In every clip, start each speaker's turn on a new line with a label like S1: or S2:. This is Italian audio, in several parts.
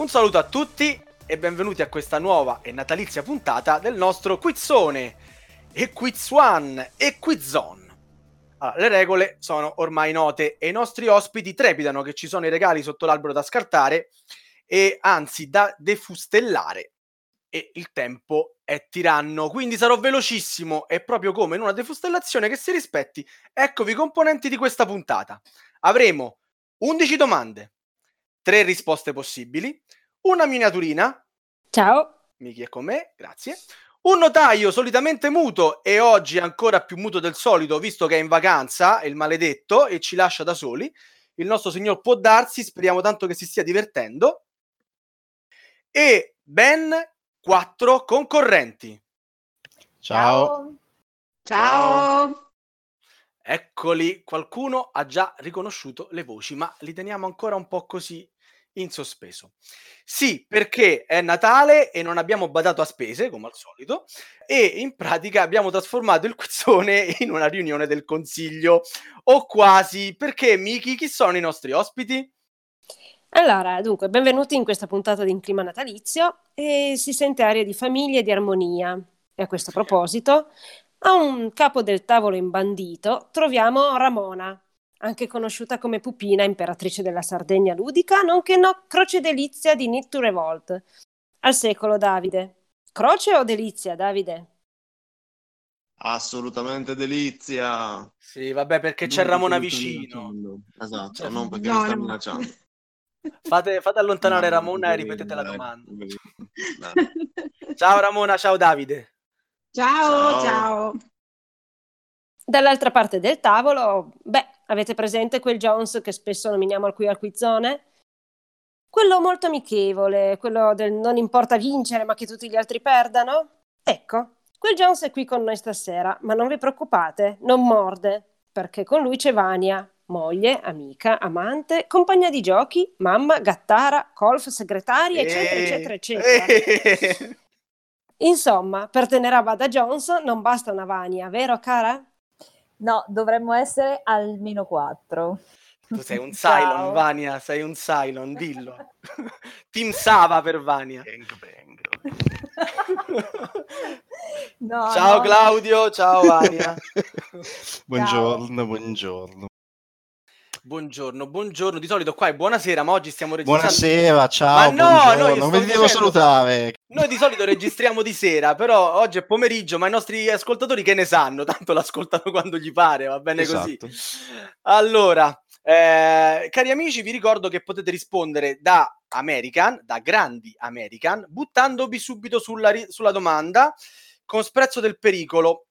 S1: Un saluto a tutti e benvenuti a questa nuova e natalizia puntata del nostro quizzone e quiz one e quizzon. Allora, le regole sono ormai note e i nostri ospiti trepidano che ci sono i regali sotto l'albero da scartare e anzi da defustellare e il tempo è tiranno, quindi sarò velocissimo e proprio come in una defustellazione che si rispetti, eccovi i componenti di questa puntata. Avremo 11 domande, 3 risposte possibili, una miniaturina.
S2: Ciao.
S1: Miki è con me, grazie. Un notaio solitamente muto e oggi ancora più muto del solito, visto che è in vacanza, il maledetto, e ci lascia da soli. Il nostro signor può darsi, speriamo tanto che si stia divertendo. E ben quattro concorrenti.
S3: Ciao.
S2: Ciao.
S1: Eccoli, qualcuno ha già riconosciuto le voci, ma li teniamo ancora un po' così in sospeso. Sì, perché è Natale e non abbiamo badato a spese, come al solito, e in pratica abbiamo trasformato il quizzone in una riunione del consiglio, o quasi, perché Miki, chi sono i nostri ospiti?
S2: Allora, dunque, benvenuti in questa puntata di In Clima Natalizio e si sente aria di famiglia e di armonia. E a questo proposito, a un capo del tavolo imbandito troviamo Ramona, anche conosciuta come Pupina, imperatrice della Sardegna ludica, nonché no, croce delizia di Need to Revolt. Al secolo, Davide. Croce o delizia, Davide?
S3: Assolutamente delizia.
S1: Sì, vabbè, perché c'è
S3: Non
S1: Ramona
S3: mi sta
S1: vicino.
S3: Esatto,
S1: Cioè,
S3: non perché
S4: no,
S3: mi sta
S4: no.
S3: minacciando.
S1: Fate, fate allontanare
S3: No,
S1: Ramona e ripetete la domanda. Ciao Ramona, ciao Davide.
S4: Ciao,
S3: Ciao.
S4: ciao.
S2: Dall'altra parte del tavolo, beh, avete presente quel Jones che spesso nominiamo qui al quizzone? Quello molto amichevole, quello del non importa vincere ma che tutti gli altri perdano? Ecco, quel Jones è qui con noi stasera, ma non vi preoccupate, non morde, perché con lui c'è Vania, moglie, amica, amante, compagna di giochi, mamma, gattara, golf, segretaria, eccetera,
S1: Eh,
S2: eccetera, eccetera.
S1: eh.
S2: Insomma, per tenere a bada Jones non basta una Vania, vero cara?
S5: No, dovremmo essere almeno quattro.
S1: Tu sei un
S5: Ciao.
S1: Cylon, Vania, sei un Cylon, dillo. Team Sava per Vania.
S5: No,
S1: ciao
S5: no,
S1: Claudio, ciao Vania.
S6: Buongiorno, buongiorno.
S1: Buongiorno, buongiorno. Di solito qua è buonasera, ma oggi stiamo registrando.
S6: Buonasera, ciao,
S1: Ma no,
S6: non vi devo salutare.
S1: Noi di solito registriamo di sera, però oggi è pomeriggio, ma i nostri ascoltatori che ne sanno? Tanto l'ascoltano quando gli pare, va bene così.
S6: Esatto.
S1: Allora, eh, cari amici, vi ricordo che potete rispondere da American, da grandi American, buttandovi subito sulla, ri- sulla domanda con sprezzo del pericolo.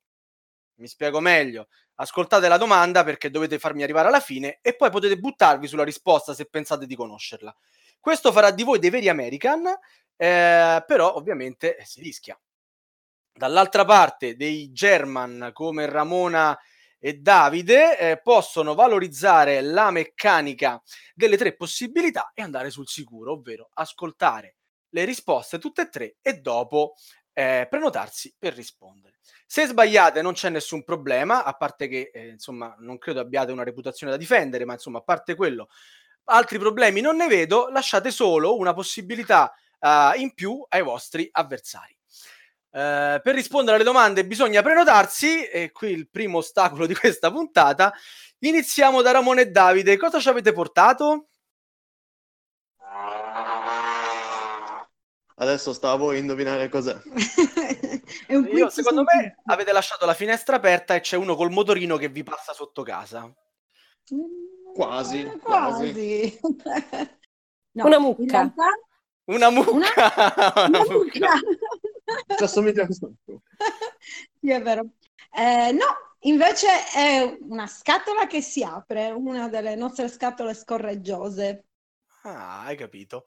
S1: Mi spiego meglio. Ascoltate la domanda perché dovete farmi arrivare alla fine e poi potete buttarvi sulla risposta se pensate di conoscerla. Questo farà di voi dei veri American, eh, però ovviamente eh, si rischia. Dall'altra parte dei German come Ramona e Davide eh, possono valorizzare la meccanica delle tre possibilità e andare sul sicuro, ovvero ascoltare le risposte tutte e tre e dopo eh, prenotarsi per rispondere. Se sbagliate non c'è nessun problema, a parte che eh, insomma non credo abbiate una reputazione da difendere, ma insomma a parte quello, altri problemi non ne vedo, lasciate solo una possibilità eh, in più ai vostri avversari. Eh, per rispondere alle domande bisogna prenotarsi e qui il primo ostacolo di questa puntata. Iniziamo da Ramone e Davide. Cosa ci avete portato?
S3: Adesso sta a indovinare cos'è.
S4: È un
S1: Io,
S4: quiz
S1: secondo me avete lasciato la finestra aperta e c'è uno col motorino che vi passa sotto casa.
S4: quiz.
S3: Quasi,
S4: Eh,
S3: quasi.
S4: No,
S2: Una mucca.
S4: realtà
S1: Una mucca! Una
S4: una
S1: mucca.
S4: mucca.
S3: Ci assomiglia a questo.
S4: Sì, è vero. Eh, no, invece è una scatola che si apre, una delle nostre scatole scorreggiose.
S1: Ah, hai capito.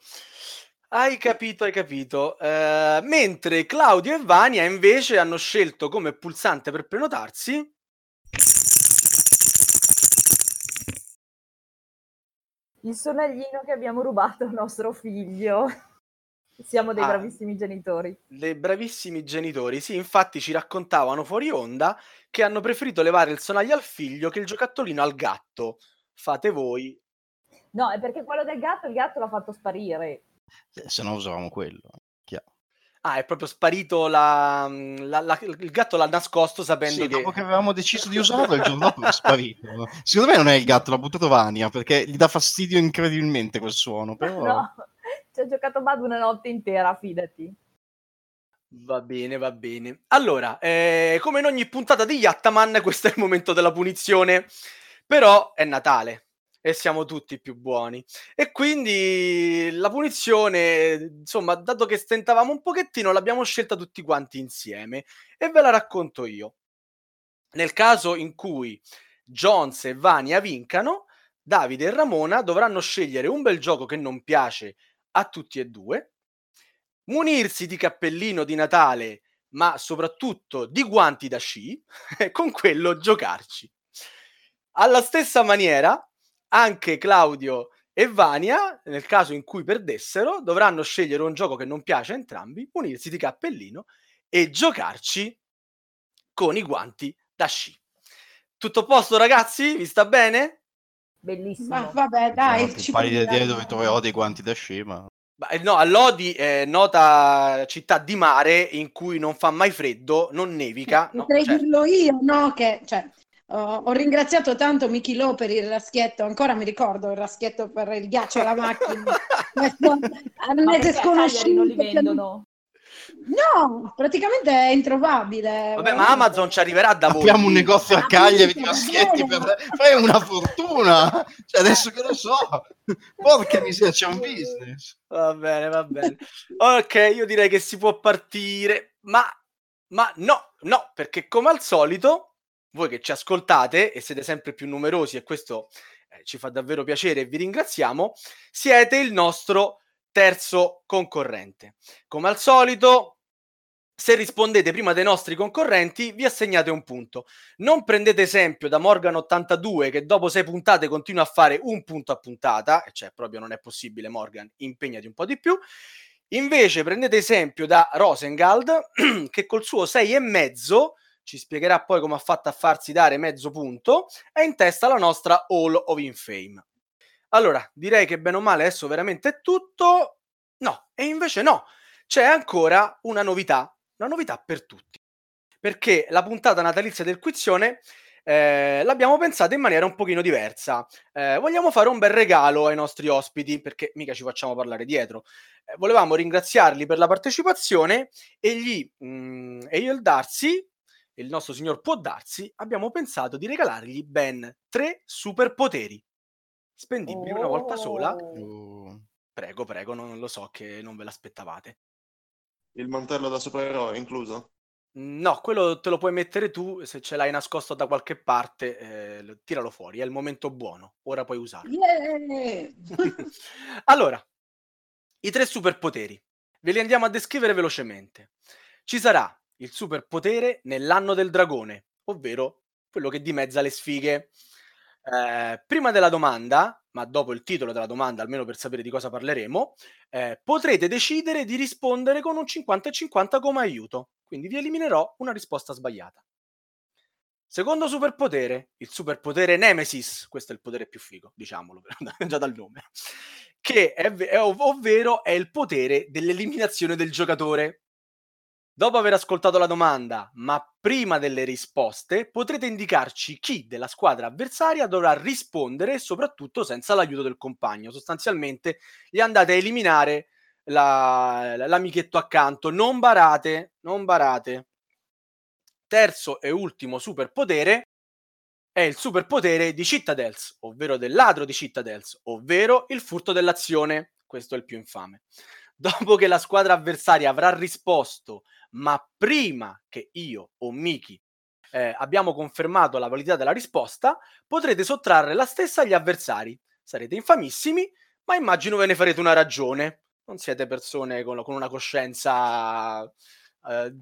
S1: Hai capito, hai capito. Eh, mentre Claudio e Vania invece hanno scelto come pulsante per prenotarsi
S5: Il sonaglino che abbiamo rubato al nostro figlio. Siamo dei
S1: Ah.
S5: bravissimi genitori.
S1: dei bravissimi genitori. Sì, infatti ci raccontavano fuori onda che hanno preferito levare il sonaglio al figlio che il giocattolino al gatto. Fate voi.
S5: No, è perché quello del gatto, il gatto l'ha fatto sparire.
S6: Eh, Se no usavamo quello. chiaro.
S1: Ah, è proprio sparito la, la- la- il gatto l'ha nascosto sapendo
S6: Sì,
S1: che...
S6: dopo che avevamo deciso di usarlo, il giorno dopo è sparito. Secondo me non è il gatto, l'ha buttato Vania, perché gli dà fastidio incredibilmente quel suono, però...
S5: No, ci ha giocato Bad una notte intera, fidati.
S1: Va bene, va bene. Allora, eh, come in ogni puntata di Yattaman, questo è il momento della punizione. Però è Natale e siamo tutti più buoni. E quindi la punizione, insomma, dato che stentavamo un pochettino, l'abbiamo scelta tutti quanti insieme e ve la racconto io. Nel caso in cui Jones e Vania vincano, Davide e Ramona dovranno scegliere un bel gioco che non piace a tutti e due, munirsi di cappellino di Natale, ma soprattutto di guanti da sci, e con quello giocarci. Alla stessa maniera, anche Claudio e Vania, nel caso in cui perdessero, dovranno scegliere un gioco che non piace a entrambi, munirsi di cappellino e giocarci con i guanti da sci. Tutto a posto, ragazzi? Vi sta bene?
S5: Bellissimo.
S4: Ma vabbè, dai,
S6: ho
S4: ci
S6: pallida
S4: proviamo.
S6: idea dove troverò dei guanti da sci, ma...
S1: Ma, eh, No, a Lodi è nota città di mare in cui non fa mai freddo, non nevica. no,
S4: Potrei
S1: cioè-
S4: dirlo io, no? Che, cioè, ho- ho ringraziato tanto Michi Lo per il raschietto, ancora mi ricordo il raschietto per il ghiaccio alla macchina. Arnese
S5: Cagliari non li
S4: sconosciuto.
S5: vendono?
S4: No, praticamente è introvabile.
S1: Vabbè, ma Amazon ci arriverà da voi.
S6: Apriamo un negozio a
S4: Ah,
S6: Cagliari di maschietti per fai una fortuna. Cioè, adesso che lo so, porca miseria, c'è un business.
S1: Va bene, va bene. Ok, io direi che si può partire, ma, ma no, no, perché come al solito, voi che ci ascoltate e siete sempre più numerosi e questo eh, ci fa davvero piacere e vi ringraziamo, siete il nostro terzo concorrente. Come al solito, se rispondete prima dei nostri concorrenti, vi assegnate un punto. Non prendete esempio da Morgan82 che dopo sei puntate continua a fare un punto a puntata, cioè proprio non è possibile Morgan, impegnati un po' di più. Invece prendete esempio da Rosengald che col suo 6 e mezzo ci spiegherà poi come ha fatto a farsi dare mezzo punto, è in testa la nostra Hall of Infame. Allora, direi che bene o male adesso veramente è tutto. No, e invece no, c'è ancora una novità, una novità per tutti. Perché la puntata natalizia del Quizione eh, l'abbiamo pensata in maniera un pochino diversa. Eh, vogliamo fare un bel regalo ai nostri ospiti, perché mica ci facciamo parlare dietro. Eh, volevamo ringraziarli per la partecipazione e gli mm, e io il Darsi, il nostro signor può darsi, abbiamo pensato di regalargli ben tre superpoteri. Spendibili una volta sola.
S5: Oh.
S6: Oh.
S1: Prego, prego, non lo so che non ve l'aspettavate.
S3: Il mantello da supereroe incluso?
S1: No, quello te lo puoi mettere tu, se ce l'hai nascosto da qualche parte, eh, lo- tiralo fuori, è il momento buono, ora puoi usarlo.
S4: Yeah!
S1: allora, i tre superpoteri. Ve li andiamo a descrivere velocemente. Ci sarà il superpotere nell'anno del dragone, ovvero quello che dimezza le sfighe. Eh, prima della domanda, ma dopo il titolo della domanda, almeno per sapere di cosa parleremo, eh, potrete decidere di rispondere con un 50 e 50 come aiuto. Quindi vi eliminerò una risposta sbagliata. Secondo superpotere, il superpotere Nemesis, questo è il potere più figo, diciamolo già dal nome, che è ov- ovvero è il potere dell'eliminazione del giocatore. Dopo aver ascoltato la domanda, ma prima delle risposte, potrete indicarci chi della squadra avversaria dovrà rispondere, soprattutto senza l'aiuto del compagno. Sostanzialmente gli andate a eliminare la- l'amichetto accanto. Non barate, non barate. Terzo e ultimo superpotere è il superpotere di Citadels, ovvero del ladro di Citadels, ovvero il furto dell'azione. Questo è il più infame. Dopo che la squadra avversaria avrà risposto, ma prima che io o Miki eh, abbiamo confermato la validità della risposta, potrete sottrarre la stessa agli avversari. Sarete infamissimi, ma immagino ve ne farete una ragione. Non siete persone con, con una coscienza eh,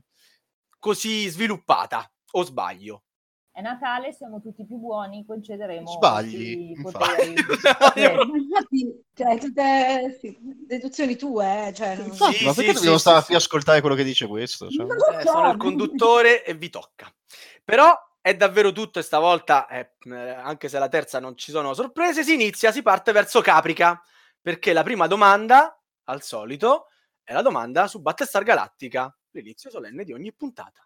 S1: così sviluppata, o sbaglio?
S5: È Natale, siamo tutti più buoni, concederemo
S6: Sbagli, infatti.
S5: poteri.
S4: Ma infatti, cioè, tutte sì, deduzioni tue, eh, cioè, non-
S6: Infatti,
S1: Sì,
S6: ma perché
S1: sì,
S6: dobbiamo
S1: sì,
S6: stare
S1: sì.
S6: qui a ascoltare quello che dice questo? Cioè,
S1: Eh,
S4: so.
S1: sono il conduttore e vi tocca. Però è davvero tutto e stavolta, eh, anche se la terza non ci sono sorprese, si inizia, si parte verso Caprica, perché la prima domanda al solito, è la domanda su Battlestar Galactica, l'inizio solenne di ogni puntata.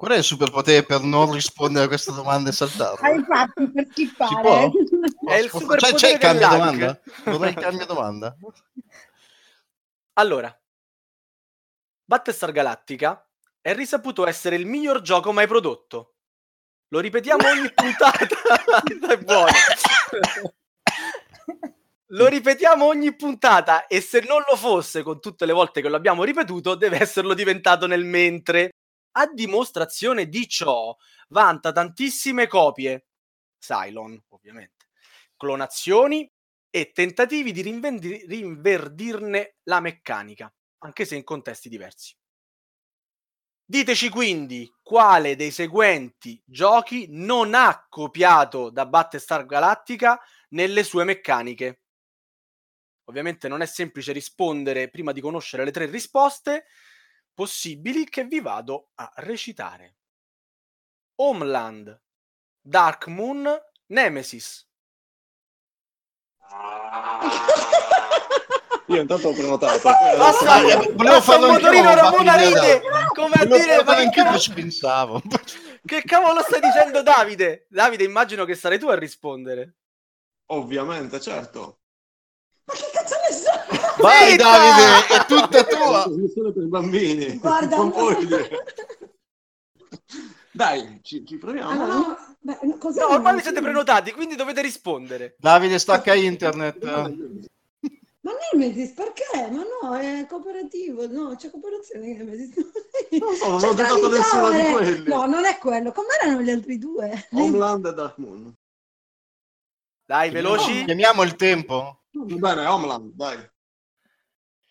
S6: Qual è il superpotere per non rispondere a questa domanda e saltarla?
S4: Ah, infatti, per
S6: Si
S4: skippare.
S6: può?
S1: È il superpotere
S6: c'è, c'è il cambio domanda? Vorrei il cambio domanda.
S1: Allora, Battlestar Galactica è risaputo essere il miglior gioco mai prodotto. Lo ripetiamo ogni puntata. è buono. Lo ripetiamo ogni puntata e se non lo fosse con tutte le volte che lo abbiamo ripetuto, deve esserlo diventato nel mentre. A dimostrazione di ciò, vanta tantissime copie, Cylon ovviamente, clonazioni e tentativi di rinvendi- rinverdirne la meccanica, anche se in contesti diversi. Diteci quindi quale dei seguenti giochi non ha copiato da Battlestar Galactica nelle sue meccaniche. Ovviamente non è semplice rispondere prima di conoscere le tre risposte possibili che vi vado a recitare. Homeland, Dark Moon, Nemesis.
S3: Io intanto ho prenotato.
S1: Basta,
S6: Dai, volevo
S1: basta
S6: farlo
S1: un motorino Ramona ride come a dire ma che cavolo,
S6: ci pensavo.
S1: che cavolo stai dicendo Davide? Davide immagino che sarai tu a rispondere
S3: Ovviamente, certo.
S4: Ma che cazzo ne so?
S6: Vai
S1: Zitta!
S6: Davide, è tutta tua.
S3: Trasmissione per bambini.
S4: Guarda.
S3: Dai, ci, ci proviamo.
S4: Ah, no, beh, no,
S1: ormai vi siete prenotati quindi dovete rispondere
S6: Davide stacca internet.
S4: Ma Nemesis perché? Ma no, è cooperativo, no, c'è cooperazione in Nemesis.
S3: Non so, non ho giocato nessuno di quelli.
S4: No, non è quello. Com'erano gli altri due?
S3: Homeland e Dark Moon.
S1: dai veloci
S6: Chiamiamo il tempo.
S3: Va bene, Homeland, dai.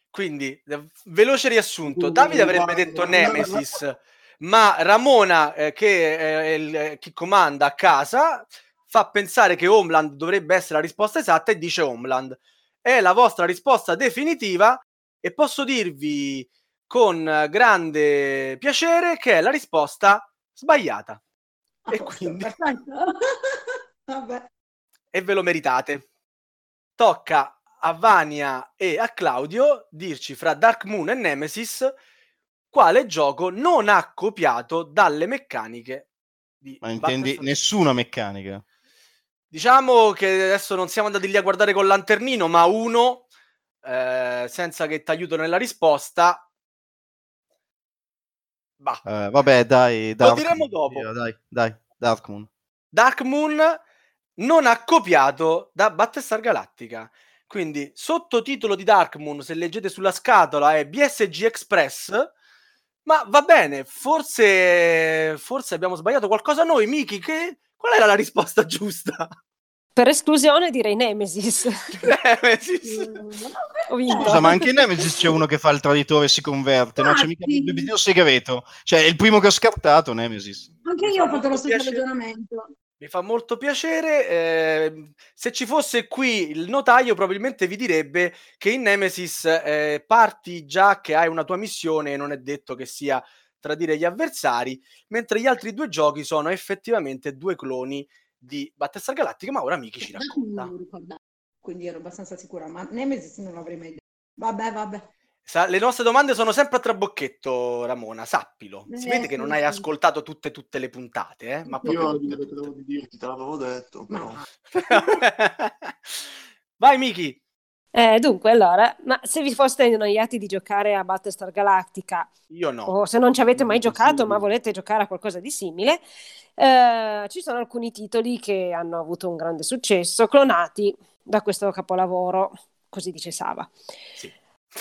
S1: Quindi veloce riassunto Davide avrebbe detto Nemesis ma Ramona eh, che è il, eh, chi comanda a casa fa pensare che Homeland dovrebbe essere la risposta esatta e dice Homeland è la vostra risposta definitiva e posso dirvi con grande piacere che è la risposta sbagliata E quindi? e ve lo meritate. Tocca a Vania e a Claudio dirci fra Dark Moon e Nemesis quale gioco non ha copiato dalle meccaniche di
S6: Ma intendi
S1: Battlestar-
S6: nessuna meccanica.
S1: Diciamo che adesso non siamo andati lì a guardare col lanternino, ma uno eh, senza che ti aiuto nella risposta. Bah.
S6: Eh, vabbè, dai,
S1: Lo
S6: Dark
S1: diremo
S6: Moon,
S1: dopo.
S6: Dai, dai, Dark Moon.
S1: Dark Moon non ha copiato da Battlestar Galactica. Quindi, sottotitolo di Dark Moon, se leggete sulla scatola, è BSG Express. Ma va bene, forse, forse abbiamo sbagliato qualcosa noi, Miki. Che, qual era la risposta giusta?
S2: Per esclusione direi Nemesis.
S1: Nemesis.
S2: Ho vinto.
S6: Scusa, ma anche in Nemesis c'è uno che fa il traditore e si converte, no? C'è mica il video segreto. Cioè, è il primo che ho scartato, Nemesis.
S4: Anche io ho fatto lo stesso ragionamento.
S1: Mi fa molto piacere. eh, se ci fosse qui il notaio, probabilmente vi direbbe che in Nemesis eh, parti già che hai una tua missione e non è detto che sia tradire gli avversari, mentre gli altri due giochi sono effettivamente due cloni di Battlestar Galactica, ma ora Miki ci racconta.
S4: quindi ero abbastanza sicura, ma Nemesis non l'avrei mai detto. Vabbè, vabbè.
S1: Sa- le nostre domande sono sempre a trabocchetto, Ramona, sappilo. Si
S4: Eh,
S1: vede che non hai ascoltato tutte, tutte le puntate, eh? ma proprio
S3: Io
S1: tutte, tutte.
S3: di dirti, te l'avevo detto, però.
S4: Ma-
S1: Vai Miki.
S2: Eh, dunque, allora, ma se vi foste annoiati di giocare a Battlestar Galactica
S1: Io no.
S2: o se non ci avete mai giocato ma volete giocare a qualcosa di simile, eh, ci sono alcuni titoli che hanno avuto un grande successo, clonati da questo capolavoro, così dice Sava.
S1: Sì.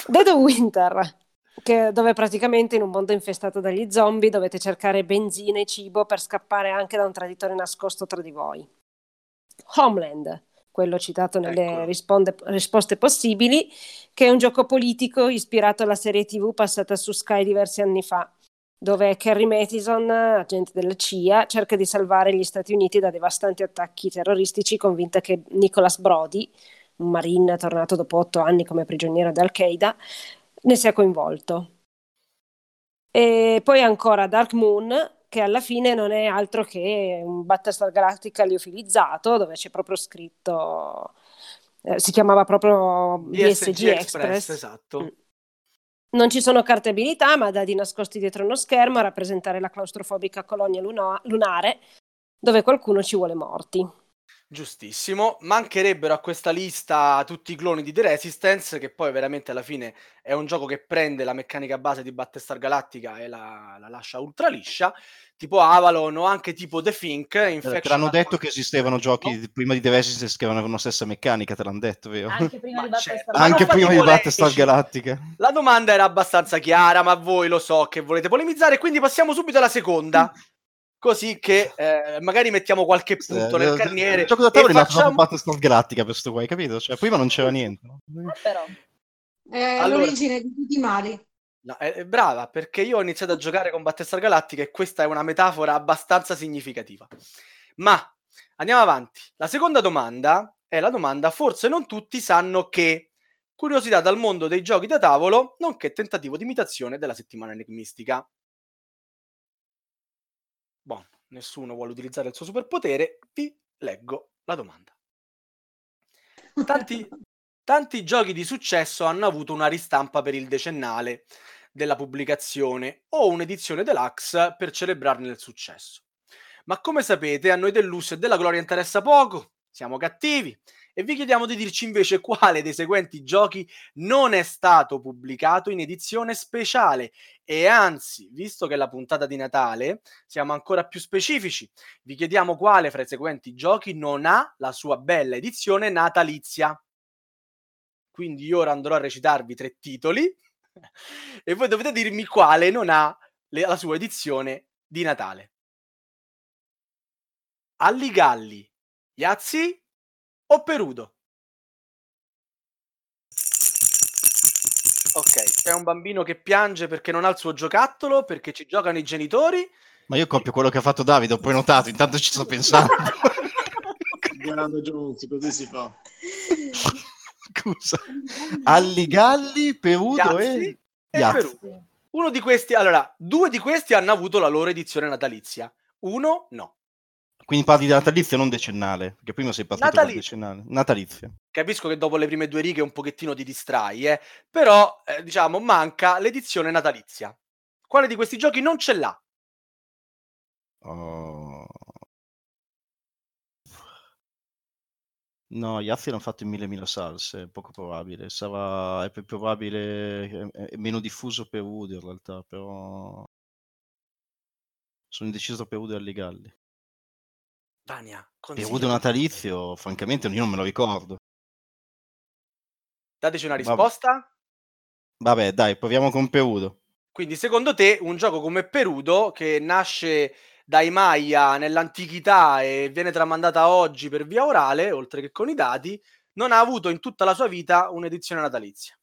S2: Dead Winter, che- dove praticamente in un mondo infestato dagli zombie dovete cercare benzina e cibo per scappare anche da un traditore nascosto tra di voi. Homeland, quello citato nelle
S1: Eccolo.
S2: risponde- risposte possibili, che è un gioco politico ispirato alla serie TV passata su Sky diversi anni fa, dove Kerry Mathison, agente della CIA, cerca di salvare gli Stati Uniti da devastanti attacchi terroristici, convinta che Nicholas Brody, un marine tornato dopo otto anni come prigioniero di Al-Qaeda, ne sia coinvolto. E poi ancora Dark Moon, che alla fine non è altro che un Battlestar Galactica liofilizzato, dove c'è proprio scritto eh, si chiamava proprio
S1: DSG Express,
S2: Express.
S1: esatto.
S2: Mm. Non ci sono carte abilità, ma dadi nascosti dietro uno schermo a rappresentare la claustrofobica colonia luna- lunare dove qualcuno ci vuole morti.
S1: Giustissimo, mancherebbero a questa lista tutti i cloni di The Resistance, che poi veramente alla fine è un gioco che prende la meccanica base di Battlestar Galactica e la, la lascia ultra liscia, tipo Avalon o anche tipo The Think.
S6: Eh, Te l'hanno detto che esistevano giochi di- prima di The Resistance che avevano la stessa meccanica, te l'hanno detto, vero?
S5: Anche prima
S1: Ma
S5: di Battlestar
S1: certo.
S6: Anche prima di Battlestar. Galactica.
S1: La domanda era abbastanza chiara, ma voi lo so che volete polemizzare, quindi passiamo subito alla seconda. Così che eh, magari mettiamo qualche punto
S6: Eh,
S1: nel
S6: eh,
S1: carniere
S6: Il gioco da tavolo è
S1: facciamo...
S6: Battlestar Galactica per sto qua, hai capito? Cioè, prima non c'era niente. no?
S5: Eh, però.
S4: È
S1: Allora-
S4: l'origine di tutti i mali.
S1: No, è, è brava perché io ho iniziato a giocare con Battlestar Galactica e questa è una metafora abbastanza significativa. Ma andiamo avanti. La seconda domanda è la domanda: forse non tutti sanno che curiosità dal mondo dei giochi da tavolo, nonché tentativo di imitazione della settimana enigmistica. Nessuno vuole utilizzare il suo superpotere, vi leggo la domanda. Tanti, tanti giochi di successo hanno avuto una ristampa per il decennale della pubblicazione o un'edizione deluxe per celebrarne il successo. Ma come sapete, a noi del lusso e della gloria interessa poco, siamo cattivi e vi chiediamo di dirci invece quale dei seguenti giochi non è stato pubblicato in edizione speciale e anzi, visto che è la puntata di Natale, siamo ancora più specifici. Vi chiediamo quale fra i seguenti giochi non ha la sua bella edizione natalizia. Quindi io ora andrò a recitarvi tre titoli e voi dovete dirmi quale non ha le- la sua edizione di Natale. Alligalli, Yazzi o Perudo? Ok, è un bambino che piange perché non ha il suo giocattolo, perché ci giocano i genitori.
S6: Ma io copio quello che ha fatto Davide, ho prenotato, intanto ci sto pensando.
S3: Grande Jones, così si fa.
S6: Scusa. Alligalli, Perudo
S1: Yazzi
S6: e...
S1: e. Perudo. Uno di questi, allora, due di questi hanno avuto la loro edizione natalizia, uno no.
S6: Quindi parli di natalizio, non decennale, perché prima sei partito con
S1: Natalizio.
S6: decennale. Natalizio.
S1: Capisco che dopo le prime due righe un pochettino ti distrai, eh? però eh, diciamo manca l'edizione natalizia. Quale di questi giochi non ce l'ha?
S6: Oh. No, gli altri l'hanno fatto in mille mila salse, è poco probabile. Sarà, è più probabile, è, è meno diffuso per Udo in realtà, però sono indeciso tra Perudo e Alligalli.
S1: Vania,
S6: Perudo
S1: consigliami.
S6: natalizio, francamente, io non me lo ricordo.
S1: Dateci una
S6: Vabbè.
S1: risposta.
S6: Vabbè, dai, proviamo con Perudo.
S1: Quindi, secondo te, un gioco come Perudo, che nasce dai Maya nell'antichità e viene tramandata oggi per via orale, oltre che con i dati, non ha avuto in tutta la sua vita un'edizione natalizia.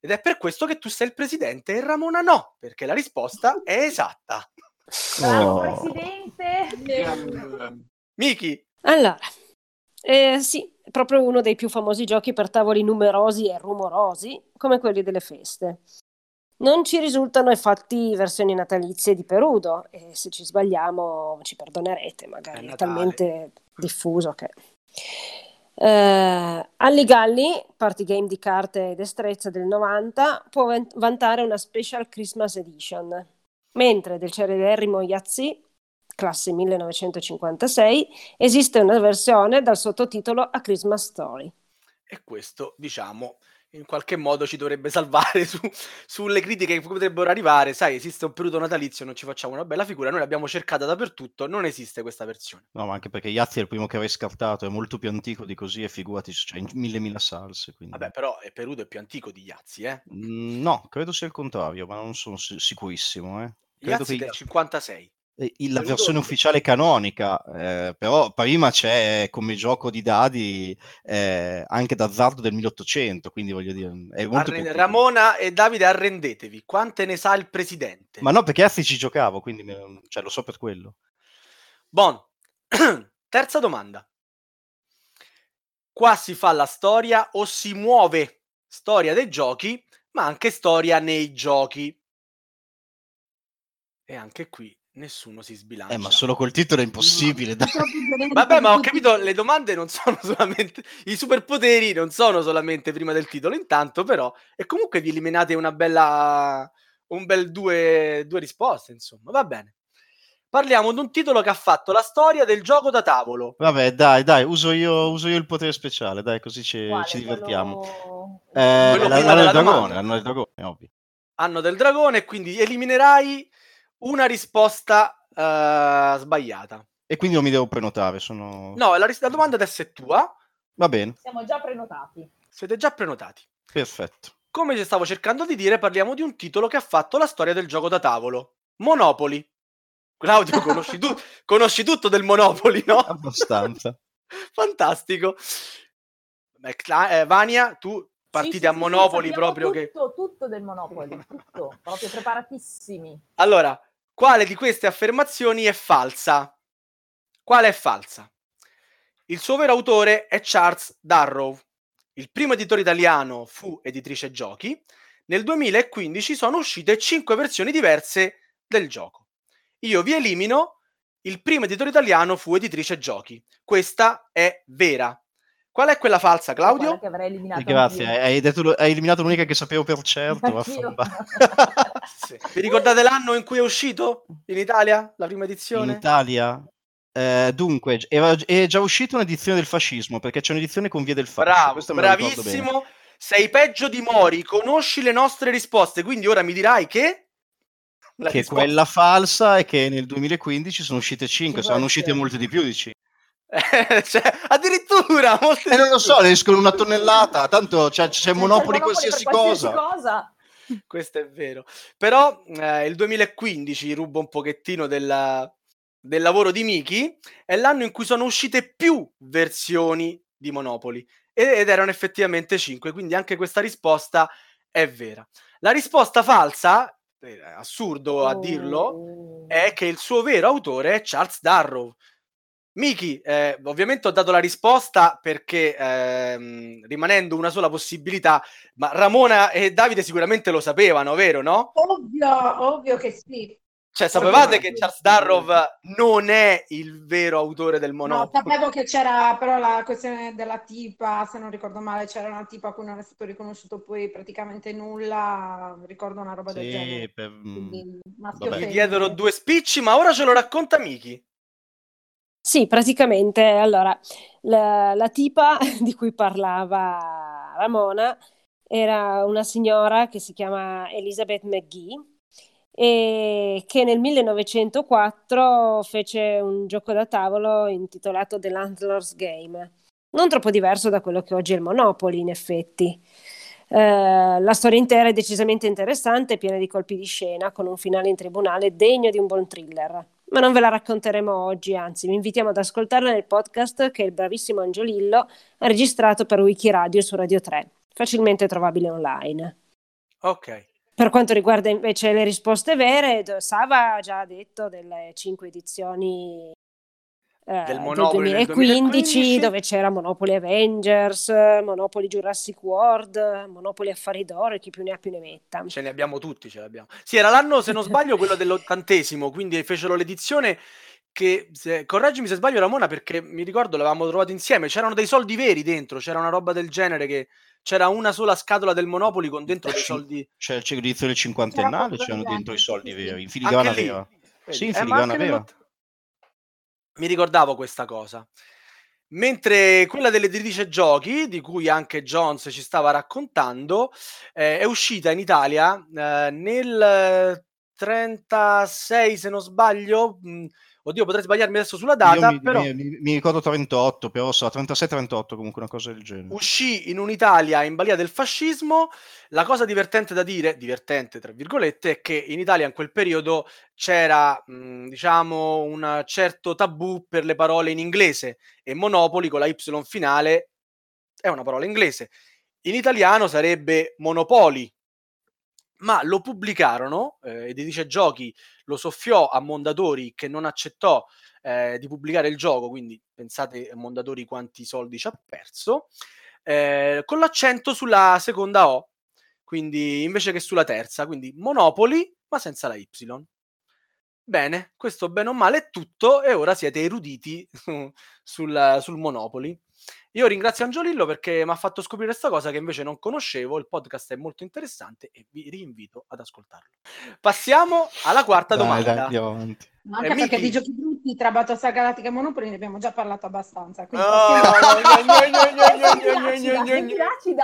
S1: Ed è per questo che tu sei il presidente e Ramona no, perché la risposta è esatta.
S5: Bravo,
S6: Oh.
S5: presidente.
S1: Miki,
S2: Allora, eh, sì, è proprio uno dei più famosi giochi per tavoli numerosi e rumorosi, come quelli delle feste. Non ci risultano infatti versioni natalizie di Perudo, e se ci sbagliamo ci perdonerete,
S1: È
S2: magari è,
S1: Natale.
S2: talmente diffuso che... Eh, Alligalli, party game di carte e destrezza del 90, può van- vantare una Special Christmas Edition, mentre del celeberrimo Yazzi, classe 1956, esiste una versione dal sottotitolo A Christmas Story.
S1: e questo, diciamo, in qualche modo ci dovrebbe salvare su- sulle critiche che potrebbero arrivare. Sai, esiste un periodo natalizio, non ci facciamo una bella figura, noi l'abbiamo cercata dappertutto, non esiste questa versione.
S6: No, ma anche perché Yazzi è il primo che avrei scartato, è molto più antico di così e figurati, cioè in mille mila salse. Quindi...
S1: Vabbè, però eh, Perudo è più antico di Yazzi, eh.
S6: Mm, No, credo sia il contrario, ma non sono si- sicurissimo. Eh. Credo
S1: Yazzi
S6: che
S1: del 56.
S6: eh, la versione ufficiale canonica, eh, però prima c'è come gioco di dadi eh, anche d'azzardo del 1800, quindi voglio dire, molto
S1: Arren-. Ramona e Davide, arrendetevi. Quante ne sa il presidente?
S6: Ma no, perché Yazzi ci giocavo, quindi me- cioè, lo so per quello.
S1: Bon, terza domanda. Qua si fa la storia o si muove storia dei giochi, ma anche storia nei giochi. E anche qui Nessuno si sbilancia.
S6: Eh, ma solo col titolo è impossibile. dai.
S1: Vabbè, ma ho capito, le domande non sono solamente... I superpoteri non sono solamente prima del titolo, intanto però... E comunque vi eliminate una bella... Un bel due, due risposte, insomma. Va bene. Parliamo di un titolo che ha fatto la storia del gioco da tavolo.
S6: Vabbè, dai, dai, uso io, uso io il potere speciale, dai, così ci,
S5: Quale?
S6: ci divertiamo.
S5: Quello-
S6: Eh, l'anno del dragone, l'anno del dragone, ovvio.
S1: Anno del dragone, quindi eliminerai una risposta eh, sbagliata.
S6: E quindi non mi devo prenotare, sono...
S1: No, la, ris- la domanda adesso è tua.
S6: Va bene,
S5: Siamo già prenotati.
S1: Siete già prenotati.
S6: perfetto.
S1: Come ci stavo cercando di dire, parliamo di un titolo che ha fatto la storia del gioco da tavolo. Monopoly. Claudio, conosci, tu- conosci tutto del Monopoly, no?
S6: Abbastanza.
S1: Fantastico. Beh, Cla- eh, Vania, tu partite
S5: Sì, sì,
S1: a
S5: sì,
S1: Monopoli
S5: sì,
S1: proprio
S5: sappiamo
S1: che...
S5: tutto, tutto del Monopoli, tutto, proprio preparatissimi.
S1: Allora, quale di queste affermazioni è falsa? Quale è falsa? Il suo vero autore è Charles Darrow. Il primo editore italiano fu editrice giochi. Nel 2015 sono uscite 5 versioni diverse del gioco. Io vi elimino. Il primo editore italiano fu editrice giochi. Questa è vera. Qual è quella falsa, Claudio?
S5: che avrei eliminato
S6: Eh, Grazie, hai, detto- hai eliminato l'unica che sapevo per certo.
S1: Sì. Vi ricordate l'anno in cui è uscito in Italia la prima
S6: In
S1: edizione?
S6: Italia, eh, dunque, era- è già uscita un'edizione del fascismo, perché c'è un'edizione con Via del Fascio.
S1: Bravo, bravissimo. Sei peggio di Mori, conosci le nostre risposte, quindi ora mi dirai che... La
S6: Che
S1: risposta-
S6: quella falsa è che nel 2015 sono uscite 5,
S5: Cinque
S6: saranno uscite molte di più di 5.
S1: Eh, cioè, addirittura molte
S6: E non lo so, ne escono una tonnellata, tanto c'è, c'è
S5: C'è
S6: Monopoli
S5: il
S6: qualsiasi,
S5: qualsiasi
S6: cosa.
S5: cosa.
S1: Questo è vero. Però eh, il 2015 rubo un pochettino del, del lavoro di Miki, è l'anno in cui sono uscite più versioni di Monopoli ed ed erano effettivamente 5, quindi anche questa risposta è vera. La risposta falsa, eh, assurdo a dirlo,
S5: Oh.
S1: è che il suo vero autore è Charles Darrow. Miki, eh, ovviamente ho dato la risposta perché ehm, rimanendo una sola possibilità, ma Ramona e Davide sicuramente lo sapevano, vero? No?
S4: Ovvio, ovvio che sì.
S1: Cioè, sapevate che Charles. Darrow non è il vero autore del
S4: No,
S1: Monopoly?
S4: sapevo che c'era però la questione della tipa, se non ricordo male, c'era una tipa a cui non è stato riconosciuto poi praticamente nulla, ricordo una roba del
S6: Sì,
S4: genere.
S6: per- mm,
S4: Quindi.
S1: Gli diedero due spicci, ma ora ce lo racconta Miki.
S2: Sì, praticamente, allora, la, la tipa di cui parlava Ramona era una signora che si chiama Elizabeth McGee e che nel 1904 fece un gioco da tavolo intitolato The Landlord's Game, non troppo diverso da quello che oggi è il Monopoly, in effetti. Eh, la storia intera è decisamente interessante, piena di colpi di scena, con un finale in tribunale degno di un buon thriller. Ma non ve la racconteremo oggi, anzi, vi invitiamo ad ascoltarla nel podcast che il bravissimo Angiolillo ha registrato per Wikiradio su Radio 3, facilmente trovabile online.
S1: Ok.
S2: Per quanto riguarda invece le risposte vere, Sava ha già detto delle cinque edizioni
S1: Del
S2: del
S1: Monopoly nel
S2: 2015,
S1: 2015.
S2: dove c'era Monopoly Avengers, Monopoly Jurassic World, Monopoly Affari d'Oro e chi più ne ha più ne metta.
S1: Ce ne abbiamo tutti, ce l'abbiamo. Sì, era l'anno, se non sbaglio, quello dell'ottantesimo, quindi fecero l'edizione che, se- correggimi se sbaglio Ramona, perché mi ricordo l'avevamo trovato insieme, c'erano dei soldi veri dentro, c'era una roba del genere che c'era una sola scatola del Monopoli con dentro dei soldi...
S6: C'è, c'è l'edizione cinquantennale,
S4: C'era
S6: c'erano dentro i soldi veri, in vera.
S1: vedi?
S6: Sì, in
S1: Eh,
S6: vera.
S1: nell'ott- Mi ricordavo questa cosa. Mentre quella dell'editrice giochi, di cui anche Jones ci stava raccontando, eh, è uscita in Italia eh, nel eh, 36, se non sbaglio. mh, oddio, potrei sbagliarmi adesso sulla data,
S6: mi,
S1: però
S6: mi- mi- mi ricordo 38, però so, 36-38 comunque una cosa del genere.
S1: uscì in un'Italia in balia del fascismo. La cosa divertente da dire, divertente tra virgolette, è che in Italia in quel periodo c'era, mh, diciamo, un certo tabù per le parole in inglese e Monopoli con la Y finale è una parola inglese. In italiano sarebbe Monopoli, ma lo pubblicarono, eh, Editrice Giochi lo soffiò a Mondadori che non accettò eh, di pubblicare il gioco, quindi pensate a Mondadori quanti soldi ci ha perso, eh, con l'accento sulla seconda O, quindi invece che sulla terza, quindi Monopoli ma senza la Y. Bene, questo bene o male è tutto e ora siete eruditi sul, sul Monopoli. Io ringrazio Angiolillo perché mi ha fatto scoprire questa cosa che invece non conoscevo. Il podcast è molto interessante e vi rinvito ad ascoltarlo. Passiamo alla quarta
S6: Dai,
S1: domanda.
S6: dai, andiamo avanti.
S4: Ma anche
S1: Eh,
S4: perché di giochi brutti tra Battlestar Galactica e Monopoly ne abbiamo già parlato abbastanza.
S1: Oh,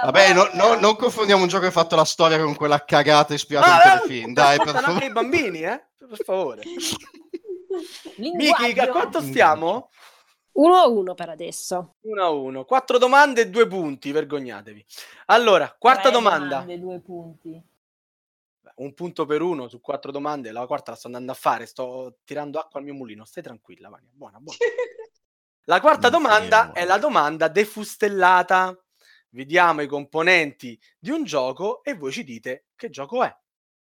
S6: Vabbè, no- no- non confondiamo un gioco che ha fatto la storia con quella cagata ispirata
S1: Ah,
S6: in
S1: eh,
S6: telefilm. Dai, per
S1: ascoltano anche
S6: favore.
S1: i bambini, eh? Per favore. Miki, a quanto stiamo?
S2: 1 a 1 per adesso.
S1: 1 a 1. Quattro domande e due punti, vergognatevi. Allora, quarta
S5: Tre
S1: domanda.
S5: domande, due punti.
S1: Un punto per uno su quattro domande. La quarta la sto andando a fare. Sto tirando acqua al mio mulino. Stai tranquilla, Vania. Buona, buona. La quarta
S6: Non
S1: domanda è la domanda defustellata. Vediamo i componenti di un gioco e voi ci dite che gioco è.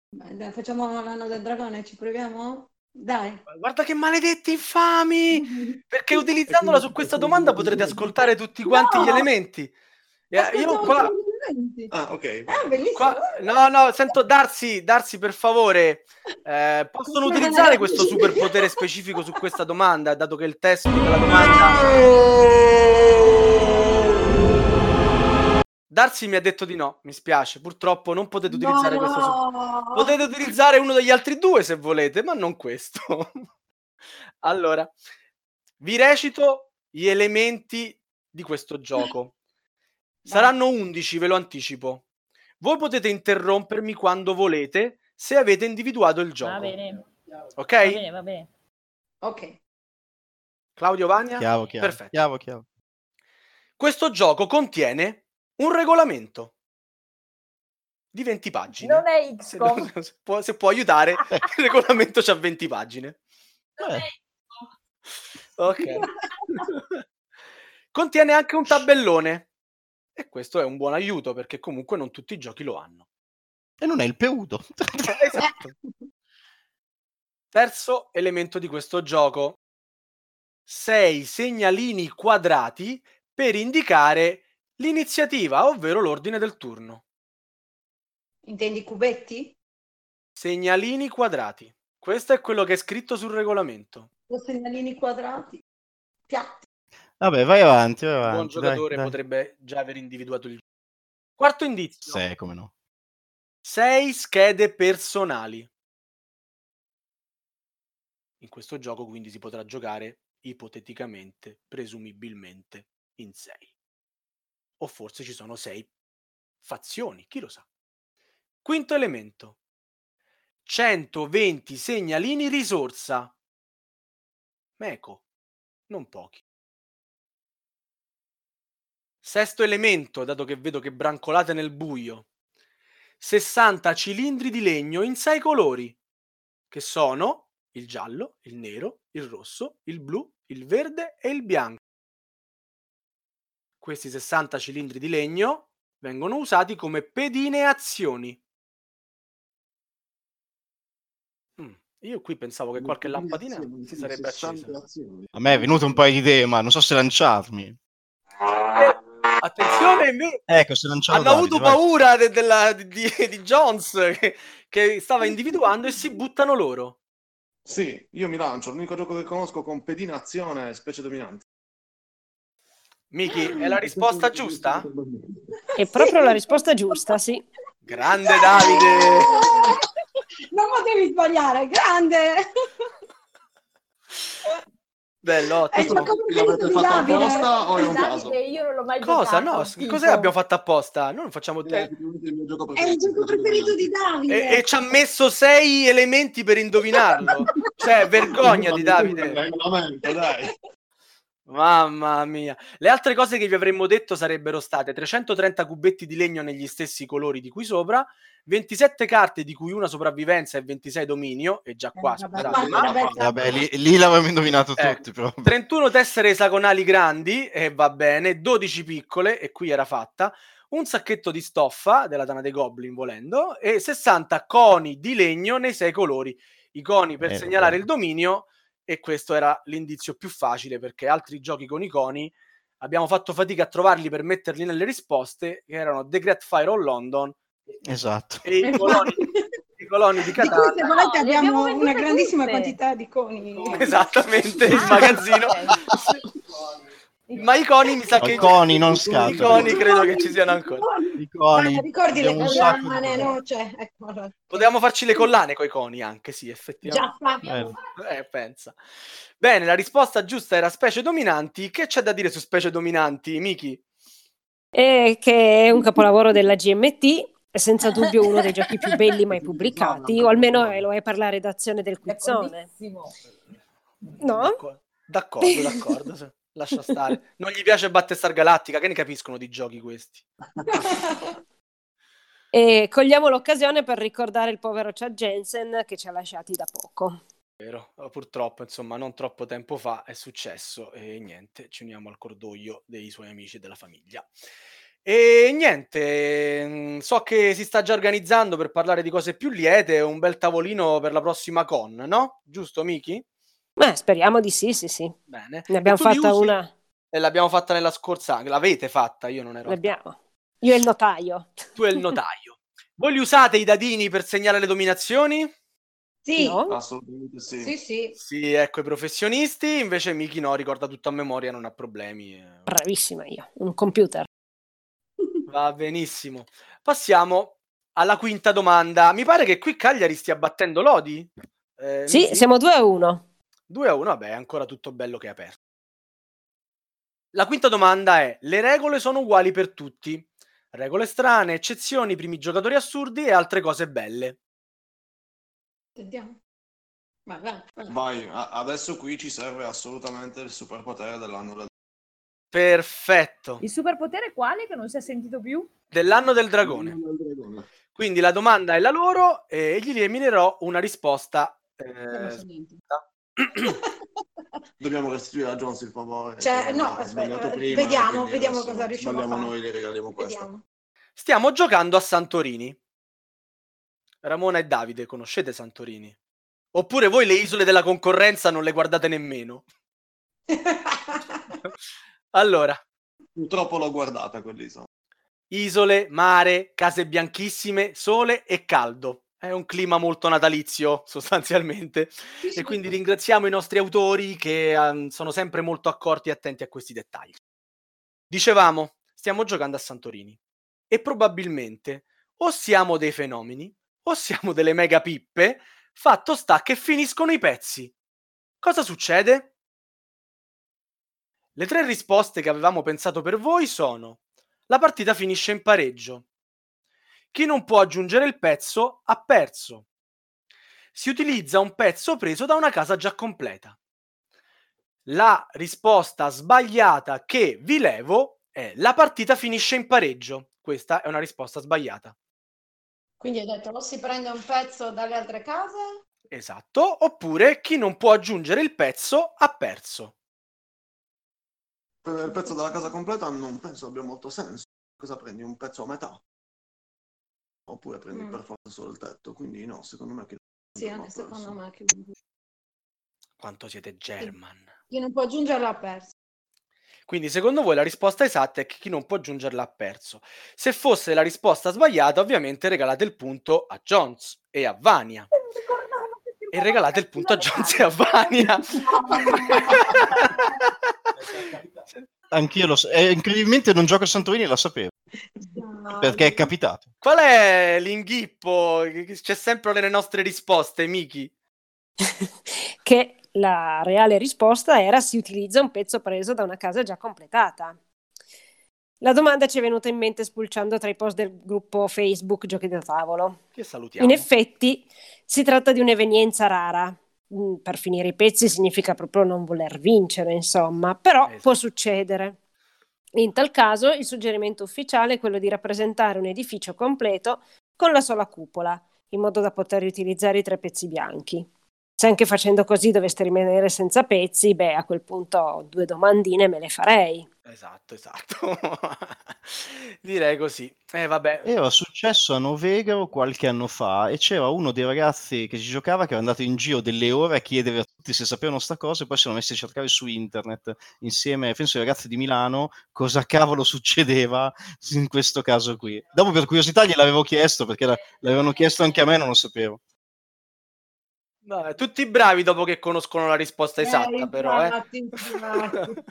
S4: Beh, facciamo l'anno del dragone, ci proviamo? Dai.
S1: Guarda che maledetti infami! Perché utilizzandola su questa domanda potrete ascoltare tutti quanti gli
S4: No!
S1: elementi. Eh, Io qua,
S4: gli elementi.
S3: Ah, ok.
S4: Eh, bellissimo.
S1: qua- no, no, sento Darsi, Darsi per favore, eh, possono utilizzare questo superpotere specifico su questa domanda, dato che il testo della domanda... Darsi mi ha detto di no, mi spiace, purtroppo non potete utilizzare
S4: No!
S1: questo superpotere. Potete utilizzare uno degli altri due se volete, ma non questo. allora, vi recito gli elementi di questo gioco. Saranno 11, ve lo anticipo. Voi potete interrompermi quando volete se avete individuato il gioco.
S5: Va bene,
S1: Ok?
S5: va bene, va bene.
S4: Ok.
S1: Claudio Vania?
S6: Chiaro, chiaro.
S1: Perfetto.
S6: Chiaro, chiaro.
S1: Questo gioco contiene un regolamento di 20 pagine.
S5: Non è
S1: se,
S5: XCOM.
S1: se può, se può aiutare, il regolamento c'ha 20 pagine.
S6: Eh,
S1: Ok. Contiene anche un tabellone. E questo è un buon aiuto perché comunque non tutti i giochi lo hanno.
S6: e non è il peudo.
S1: esatto. Terzo elemento di questo gioco. Sei segnalini quadrati per indicare l'iniziativa, ovvero l'ordine del turno.
S4: Intendi cubetti?
S1: Segnalini quadrati. Questo è quello che è scritto sul regolamento.
S4: O segnalini quadrati? Piatti.
S6: Vabbè, vai avanti, vai
S1: Un
S6: avanti.
S1: buon giocatore
S6: dai, dai.
S1: potrebbe già aver individuato il gioco. Quarto indizio.
S6: Sì, come no.
S1: Sei schede personali. In questo gioco quindi si potrà giocare ipoteticamente, presumibilmente, in sei. O forse ci sono sei fazioni, chi lo sa. Quinto elemento. 120 segnalini risorsa. Meco, non pochi. Sesto elemento, dato che vedo che brancolate nel buio. 60 cilindri di legno in sei colori, che sono il giallo, il nero, il rosso, il blu, il verde e il bianco. Questi 60 cilindri di legno vengono usati come pedine azioni. Mm, Io qui pensavo che qualche lampadina si sarebbe accesa.
S6: A me è venuto un paio di idee, ma non so se lanciarmi.
S1: Eh, attenzione, inve-
S6: Ecco, se
S1: hanno
S6: Davide,
S1: avuto
S6: vai.
S1: paura de- della- di, di Jones che, che stava individuando e si buttano loro.
S3: Sì, io mi lancio. L'unico gioco che conosco con pedina azione è specie dominante.
S1: Miki, è la risposta giusta?
S2: È proprio la risposta giusta, sì.
S1: Grande Davide!
S4: Non potevi sbagliare, grande!
S1: Bello,
S4: È il
S1: ottimo.
S3: L'avete
S4: di
S3: fatto
S4: Davide.
S3: apposta o è un caso?
S5: Davide, io non l'ho mai
S1: Cosa?
S5: giocato.
S1: No, cos'è abbiamo fatto apposta? Noi non facciamo... Eh,
S3: gioco
S4: È il gioco preferito di Davide.
S1: e, e ci ha messo sei elementi per indovinarlo. Cioè, vergogna di Davide.
S3: Dai.
S1: Mamma mia. Le altre cose che vi avremmo detto sarebbero state 330 cubetti di legno negli stessi colori di qui sopra, 27 carte di cui una sopravvivenza e 26 dominio, e già qua,
S4: Eh, vabbè, ma- vabbè,
S6: Vabbè, lì, lì l'avremmo indovinato
S1: Eh,
S6: tutti, però.
S1: 31 tessere esagonali grandi, e va bene, 12 piccole, e qui era fatta, un sacchetto di stoffa della Tana dei Goblin volendo, e 60 coni di legno nei sei colori. I coni per
S6: Eh,
S1: segnalare
S6: vabbè.
S1: il dominio, e questo era l'indizio più facile, perché altri giochi con i coni abbiamo fatto fatica a trovarli per metterli nelle risposte, che erano The Great Fire of London
S6: Esatto.
S1: e i coloni, i coloni di
S4: Di cui
S1: Catania.
S4: se volete
S5: No,
S4: abbiamo
S5: abbiamo
S4: una grandissima
S5: tutte.
S4: quantità di coni.
S1: Esattamente, il
S5: Ah,
S1: magazzino. Ma i coni mi sa
S6: Ma
S1: che
S6: i coni, non
S1: I
S6: scatole.
S1: coni credo che ci siano ancora.
S6: I coni.
S4: Ah, ricordi le collane,
S6: coni.
S4: no? Cioè, ecco.
S1: Potevamo farci le collane con i coni anche, sì, effettivamente.
S4: Già Fabio.
S6: Eh,
S1: Eh, pensa. Bene, la risposta giusta era specie dominanti. Che c'è da dire su specie dominanti, Miki?
S2: E che è un capolavoro della GMT, è senza dubbio uno dei giochi più belli mai pubblicati, o almeno eh, lo è per la redazione del quizzone. No?
S1: D'accordo, d'accordo, d'accordo, sì. Lascia stare. Non gli piace Battestar Galattica, che ne capiscono di giochi questi?
S2: E cogliamo l'occasione per ricordare il povero Chad Jensen che ci ha lasciati da poco.
S1: Vero, Eh, purtroppo, insomma, non troppo tempo fa è successo e niente, ci uniamo al cordoglio dei suoi amici e della famiglia. E niente, mm, so che si sta già organizzando per parlare di cose più liete, un bel tavolino per la prossima con, no? Giusto, Miki?
S2: Beh, speriamo di sì, sì, sì.
S1: Bene.
S2: Ne abbiamo fatta
S1: usi?
S2: una.
S1: E l'abbiamo fatta nella scorsa, l'avete fatta, io non ero.
S2: L'abbiamo. Io e il notaio.
S1: Tu e il notaio. Voi li usate i dadini per segnare le dominazioni?
S4: Sì,
S2: No?
S3: Assolutamente sì.
S4: sì, sì.
S1: Sì, ecco i professionisti, invece Miki no, ricorda tutto a memoria, non ha problemi. eh.
S2: Bravissima io, un computer.
S1: Va benissimo. Passiamo alla quinta domanda. Mi pare che qui Cagliari stia battendo Lodi. Eh,
S2: Sì,
S1: Miki?
S2: siamo 2 a 1.
S1: 2 a 1, vabbè, è ancora tutto bello che è aperto. La quinta domanda è: le regole sono uguali per tutti? Regole strane, eccezioni, primi giocatori assurdi e altre cose belle.
S4: Sentiamo. Vai, vai, vai.
S3: Vai, a- adesso qui ci serve assolutamente il superpotere dell'anno del
S1: Perfetto.
S5: Il superpotere quale che non si è sentito più?
S1: Dell'anno del dragone.
S3: del dragone.
S1: Quindi la domanda è la loro e gli eliminerò una risposta. Eh.
S3: Dobbiamo restituire a Jones il favore.
S4: Cioè, no, aspetta, eh,
S3: prima,
S4: vediamo, vediamo cosa riusciamo a fare.
S3: noi, le regaliamo questo.
S4: Vediamo.
S1: Stiamo giocando a Santorini. Ramona e Davide, conoscete Santorini? Oppure voi le isole della concorrenza non le guardate nemmeno? Allora,
S3: Purtroppo l'ho guardata quell'isola.
S1: isole, mare, case bianchissime, sole e caldo. È un clima molto natalizio, sostanzialmente. E quindi ringraziamo i nostri autori che ehm, sono sempre molto accorti e attenti a questi dettagli. Dicevamo, stiamo giocando a Santorini e probabilmente o siamo dei fenomeni o siamo delle mega pippe, fatto sta che finiscono i pezzi. Cosa succede? Le tre risposte che avevamo pensato per voi sono: la partita finisce in pareggio. Chi non può aggiungere il pezzo ha perso. Si utilizza un pezzo preso da una casa già completa. La risposta sbagliata che vi levo è la partita finisce in pareggio. Questa è una risposta sbagliata.
S4: Quindi hai detto o si prende un pezzo dalle altre case?
S1: Esatto. Oppure chi non può aggiungere il pezzo ha perso.
S3: Per il pezzo della casa completa non penso abbia molto senso. Cosa prendi? Un pezzo a metà? Oppure prendi
S4: Mm.
S3: per forza solo il tetto? Quindi no, secondo me che
S4: Sì, anche secondo me. Chi,
S1: Quanto siete German.
S4: chi non può aggiungerla ha perso.
S1: Quindi secondo voi la risposta esatta è che chi non può aggiungerla ha perso. Se fosse la risposta sbagliata, ovviamente regalate il punto a Jones e a Vania. E regalate il punto a Jones e a Vania.
S6: Anch'io lo so. E incredibilmente non gioco a Santorini e la sapevo. Perché è capitato.
S1: Qual è l'inghippo? C'è sempre nelle nostre risposte, Miki.
S2: che la reale risposta era si utilizza un pezzo preso da una casa già completata. La domanda ci è venuta in mente spulciando tra i post del gruppo Facebook Giochi da tavolo.
S1: Che salutiamo.
S2: In effetti si tratta di un'evenienza rara. Mm, Per finire i pezzi significa proprio non voler vincere, insomma, però
S1: Esatto.
S2: può succedere. In tal caso il suggerimento ufficiale è quello di rappresentare un edificio completo con la sola cupola, in modo da poter riutilizzare i tre pezzi bianchi. Se anche facendo così doveste rimanere senza pezzi, beh, a quel punto due domandine me le farei.
S1: Esatto, esatto. Direi così. Eh, vabbè.
S6: Era successo a Novegro qualche anno fa e c'era uno dei ragazzi che ci giocava che era andato in giro delle ore a chiedere a tutti se sapevano sta cosa e poi si sono messi a cercare su internet insieme, penso ai ragazzi di Milano, cosa cavolo succedeva in questo caso qui. Dopo per curiosità gliel'avevo chiesto perché la- l'avevano chiesto anche a me, non lo sapevo.
S1: Vabbè, tutti bravi dopo che conoscono la risposta esatta,
S4: Eh,
S1: però. Eh.
S4: infatti, infatti.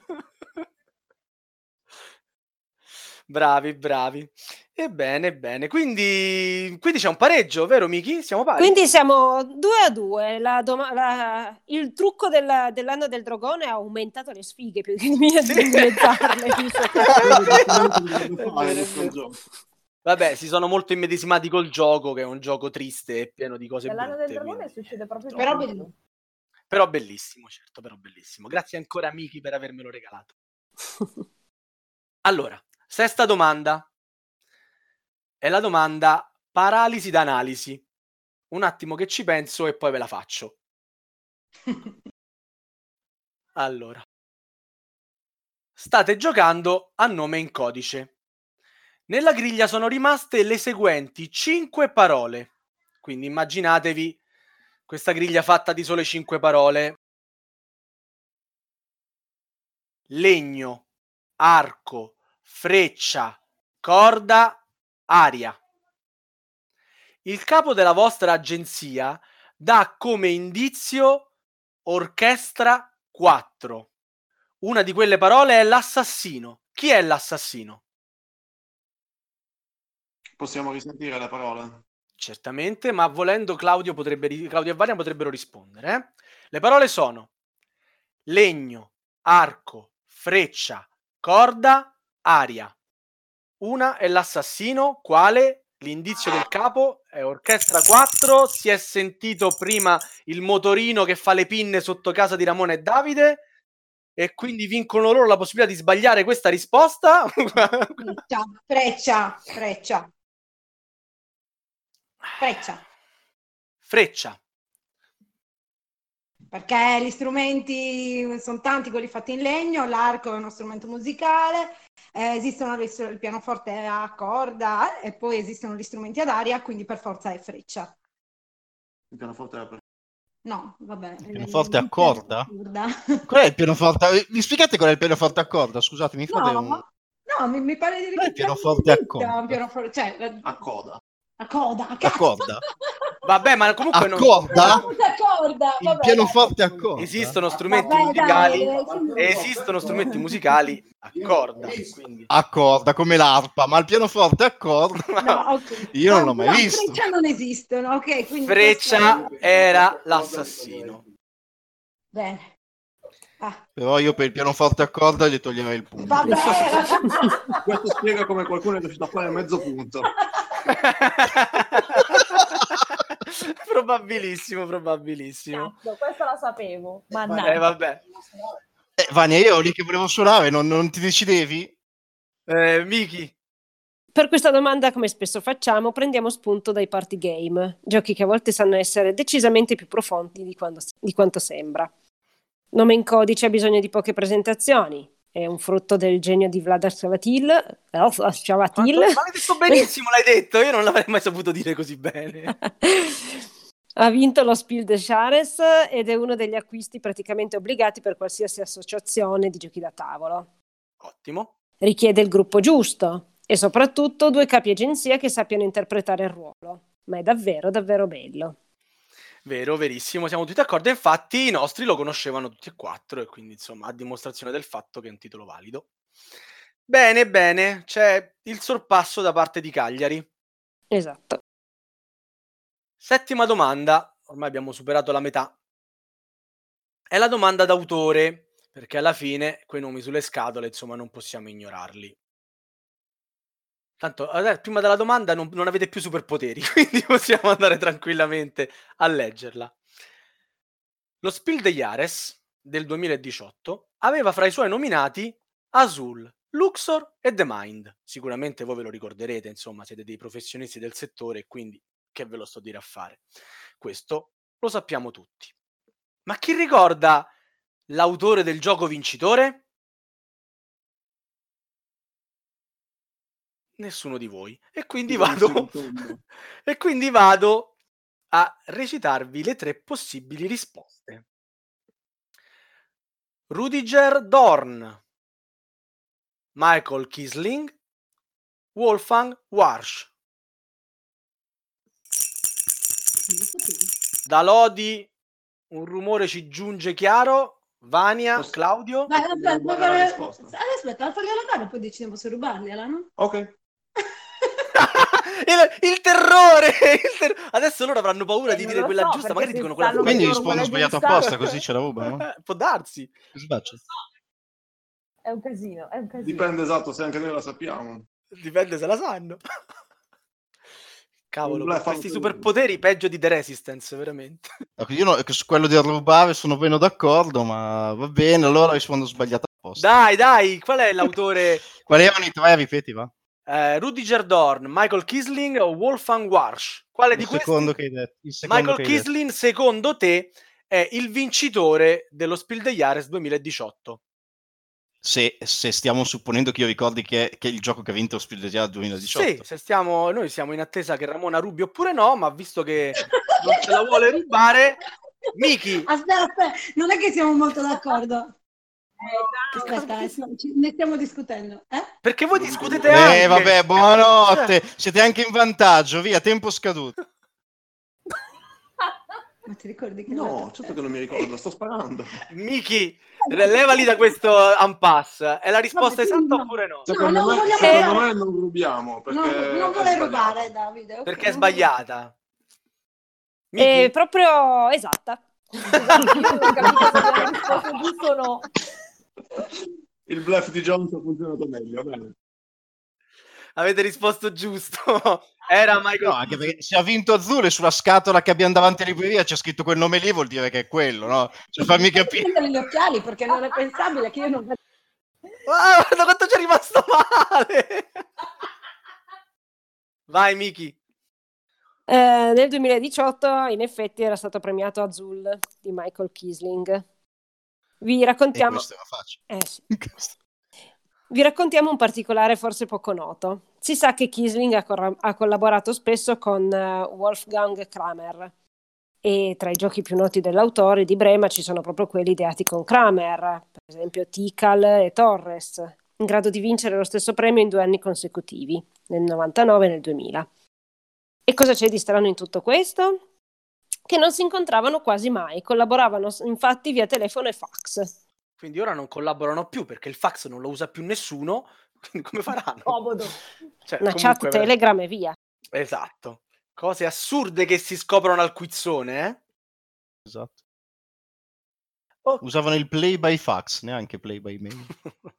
S1: Bravi, bravi. Ebbene, bene. Quindi, quindi c'è un pareggio, vero Miki? Siamo pari?
S2: Quindi siamo due a due. La doma- la- il trucco della- dell'anno del dragone ha aumentato le sfighe più che dimezzarle. visto che-
S1: È vero, è vero. Vabbè, si sono molto immedesimati col gioco, che è un gioco triste e pieno di cose
S5: Nell'anno del
S1: brutte.
S5: dragone
S1: quindi-
S5: succede proprio
S4: Però bellissimo.
S1: Però bellissimo, certo, però bellissimo. Grazie ancora Miki per avermelo regalato. Allora, sesta domanda. È la domanda paralisi d'analisi. Un attimo che ci penso e poi ve la faccio. Allora. State giocando a nome in codice. Nella griglia sono rimaste le seguenti 5 parole. Quindi immaginatevi questa griglia fatta di sole 5 parole. Legno, arco, freccia, corda, aria. Il capo della vostra agenzia dà come indizio orchestra 4. Una di quelle parole è l'assassino. Chi è l'assassino?
S3: Possiamo risentire le parole?
S1: Certamente, ma volendo Claudio, potrebbe, Claudio e Varia potrebbero rispondere. eh. Le parole sono legno, arco, freccia, corda, aria. Una è l'assassino, quale? L'indizio del capo è orchestra 4. Si è sentito prima il motorino che fa le pinne sotto casa di Ramone e Davide. E quindi vincono loro la possibilità di sbagliare questa risposta.
S4: Freccia, freccia, freccia, freccia.
S1: Freccia.
S4: Perché gli strumenti sono tanti, quelli fatti in legno, l'arco è uno strumento musicale, eh, esistono le- il pianoforte a corda e poi esistono gli strumenti ad aria, quindi per forza è freccia.
S3: Il pianoforte era per...
S4: No, vabbè.
S6: Il pianoforte a corda? Qual è il pianoforte? Mi spiegate qual è il pianoforte a corda? Scusate, mi fate
S4: No,
S6: un...
S4: no, mi, mi pare di
S6: è il pianoforte a corda?
S4: pianoforte- cioè, la,
S3: a coda.
S4: A coda, a
S6: A corda?
S1: Vabbè, ma comunque
S6: A
S1: non...
S6: corda?
S4: A corda,
S6: Il pianoforte a corda?
S1: Esistono strumenti
S4: Vabbè,
S1: musicali.
S4: dai.
S1: Esistono strumenti musicali a corda. Quindi...
S6: A corda, come l'arpa, ma il pianoforte a corda...
S4: No, ok.
S6: Io non l'ho mai
S4: No,
S6: visto.
S4: Freccia non esistono, ok? Quindi
S1: Freccia
S4: questo-
S1: era l'assassino.
S4: Bene. Ah,
S6: Però io per il pianoforte a corda gli toglierei il punto.
S4: vabbè.
S3: Questo spiega come qualcuno è riuscito a fare mezzo punto.
S1: probabilissimo, probabilissimo.
S5: Cazzo, questa la sapevo.
S1: Eh,
S5: Mannaggia.
S1: vabbè.
S6: Eh, Vania, io lì che volevo suonare, non, non ti decidevi?
S1: Eh, Miki,
S2: Per questa domanda, come spesso facciamo, prendiamo spunto dai party game, giochi che a volte sanno essere decisamente più profondi di, quando- di quanto sembra. Nome in codice ha bisogno di poche presentazioni, è un frutto del genio di Vlad Savatil. eh, Savatil.
S1: ma l'hai detto benissimo, l'hai detto. Io non l'avrei mai saputo dire così bene.
S2: ha vinto lo Spiel des Jahres ed è uno degli acquisti praticamente obbligati per qualsiasi associazione di giochi da tavolo.
S1: Ottimo.
S2: richiede il gruppo giusto e soprattutto due capi agenzia che sappiano interpretare il ruolo. Ma è davvero, davvero bello.
S1: Vero, verissimo, siamo tutti d'accordo. Infatti i nostri lo conoscevano tutti e quattro e quindi insomma a dimostrazione del fatto che è un titolo valido. Bene, bene, c'è il sorpasso da parte di Cagliari.
S2: Esatto.
S1: Settima domanda, ormai abbiamo superato la metà. È la domanda d'autore, perché alla fine quei nomi sulle scatole, insomma, non possiamo ignorarli. Tanto, prima della domanda non, non avete più superpoteri, quindi possiamo andare tranquillamente a leggerla. Lo Spiel des Jahres del 2018 aveva fra i suoi nominati Azul, Luxor e The Mind. Sicuramente voi ve lo ricorderete, insomma, siete dei professionisti del settore, quindi che ve lo sto a dire a fare. Questo lo sappiamo tutti. Ma chi ricorda l'autore del gioco vincitore? Nessuno di voi. E quindi vado, e quindi vado a recitarvi le tre possibili risposte. Rudiger Dorn, Michael Kisling, Wolfgang Warsch. Da Lodi un rumore ci giunge chiaro. Vania,
S3: Posso-
S1: Claudio.
S4: Vai, aspetta,
S3: dare la
S4: vai,
S3: risposta.
S4: aspetta, la fagliela dare, poi decidiamo se rubargliela, no?
S3: Ok.
S1: Il, il terrore! il ter- Adesso loro avranno paura
S5: Eh,
S1: di dire quella
S5: so,
S1: giusta, magari dicono quella
S5: stanno
S6: Quindi rispondo sbagliato
S5: giusta-
S6: apposta, così ce la rubano.
S1: Eh, Può darsi.
S5: È un casino, è un casino.
S3: Dipende esatto se anche noi la sappiamo.
S1: Dipende se la sanno. Cavolo, questi superpoteri peggio di The Resistance, veramente.
S6: Ecco, Io no- che su quello del rubare sono meno d'accordo, ma va bene, allora rispondo sbagliato apposta.
S1: Dai, dai, qual è l'autore?
S6: Quali erano i tre? Ripeti, va.
S1: Eh, Rudiger Dorn, Michael Kisling o Wolfgang Warsch? Quale di
S6: Il
S1: questi?
S6: secondo che hai detto. Il secondo
S1: Michael
S6: che hai detto.
S1: Kisling, secondo te, è il vincitore dello Spiel des Jahres 2018.
S6: Se, se stiamo supponendo che io ricordi che è, che è il gioco che ha vinto lo Spiel des Jahres 2018.
S1: Sì, se stiamo, noi siamo in attesa che Ramona rubi oppure no, ma visto che non ce la vuole rubare, Miki,
S4: Aspetta, aspetta, non è che siamo molto d'accordo.
S5: Eh,
S4: Aspetta, eh, ci- ne stiamo discutendo. Eh?
S1: perché voi discutete anche?
S6: Eh, vabbè, buonanotte. Siete anche in vantaggio, via, tempo scaduto.
S4: Ma ti ricordi che...
S3: No, certo che non mi ricordo, sto sparando.
S1: Miki, levali da questo unpass. È la risposta esatta
S4: no.
S1: oppure no?
S3: Secondo,
S4: non
S3: me,
S4: vogliamo
S3: secondo me non rubiamo. Perché
S4: Non, non
S3: è
S4: vuole rubare, Davide. ok,
S1: Perché è sbagliata.
S2: È
S1: Miki?
S2: proprio esatta.
S5: Esatto, io non ho capito se risposto giusto o no.
S3: Il bluff di Jones ha funzionato meglio. Bene.
S1: Avete risposto giusto. Era Michael
S6: No, anche perché se ha vinto azzurro e sulla scatola che abbiamo davanti alla libreria c'è scritto quel nome lì, vuol dire che è quello, no? Cioè, fammi capire.
S4: Gli occhiali perché non è pensabile che io non.
S1: Ah, guarda quanto ci è rimasto male. Vai Miki.
S2: Eh, nel 2018 in effetti era stato premiato Azul di Michael Kisling. Vi raccontiamo, eh sì. Vi raccontiamo un particolare forse poco noto. Si sa che Kisling ha, corra- ha collaborato spesso con eh, Wolfgang Kramer e tra i giochi più noti dell'autore di Brema ci sono proprio quelli ideati con Kramer, per esempio Tikal e Torres, in grado di vincere lo stesso premio in due anni consecutivi, nel 99 e nel 2000. E cosa c'è di strano in tutto questo? Che non si incontravano quasi mai, collaboravano infatti via telefono e fax.
S1: Quindi ora non collaborano più perché il fax non lo usa più nessuno. Quindi come faranno?
S5: Comodo.
S1: Cioè,
S2: Una
S1: comunque,
S2: chat
S1: ver-
S2: Telegram e via.
S1: Esatto. Cose assurde che si scoprono al quizzone, eh?
S6: Esatto.
S1: Oh.
S6: Usavano il play by fax, neanche play by mail.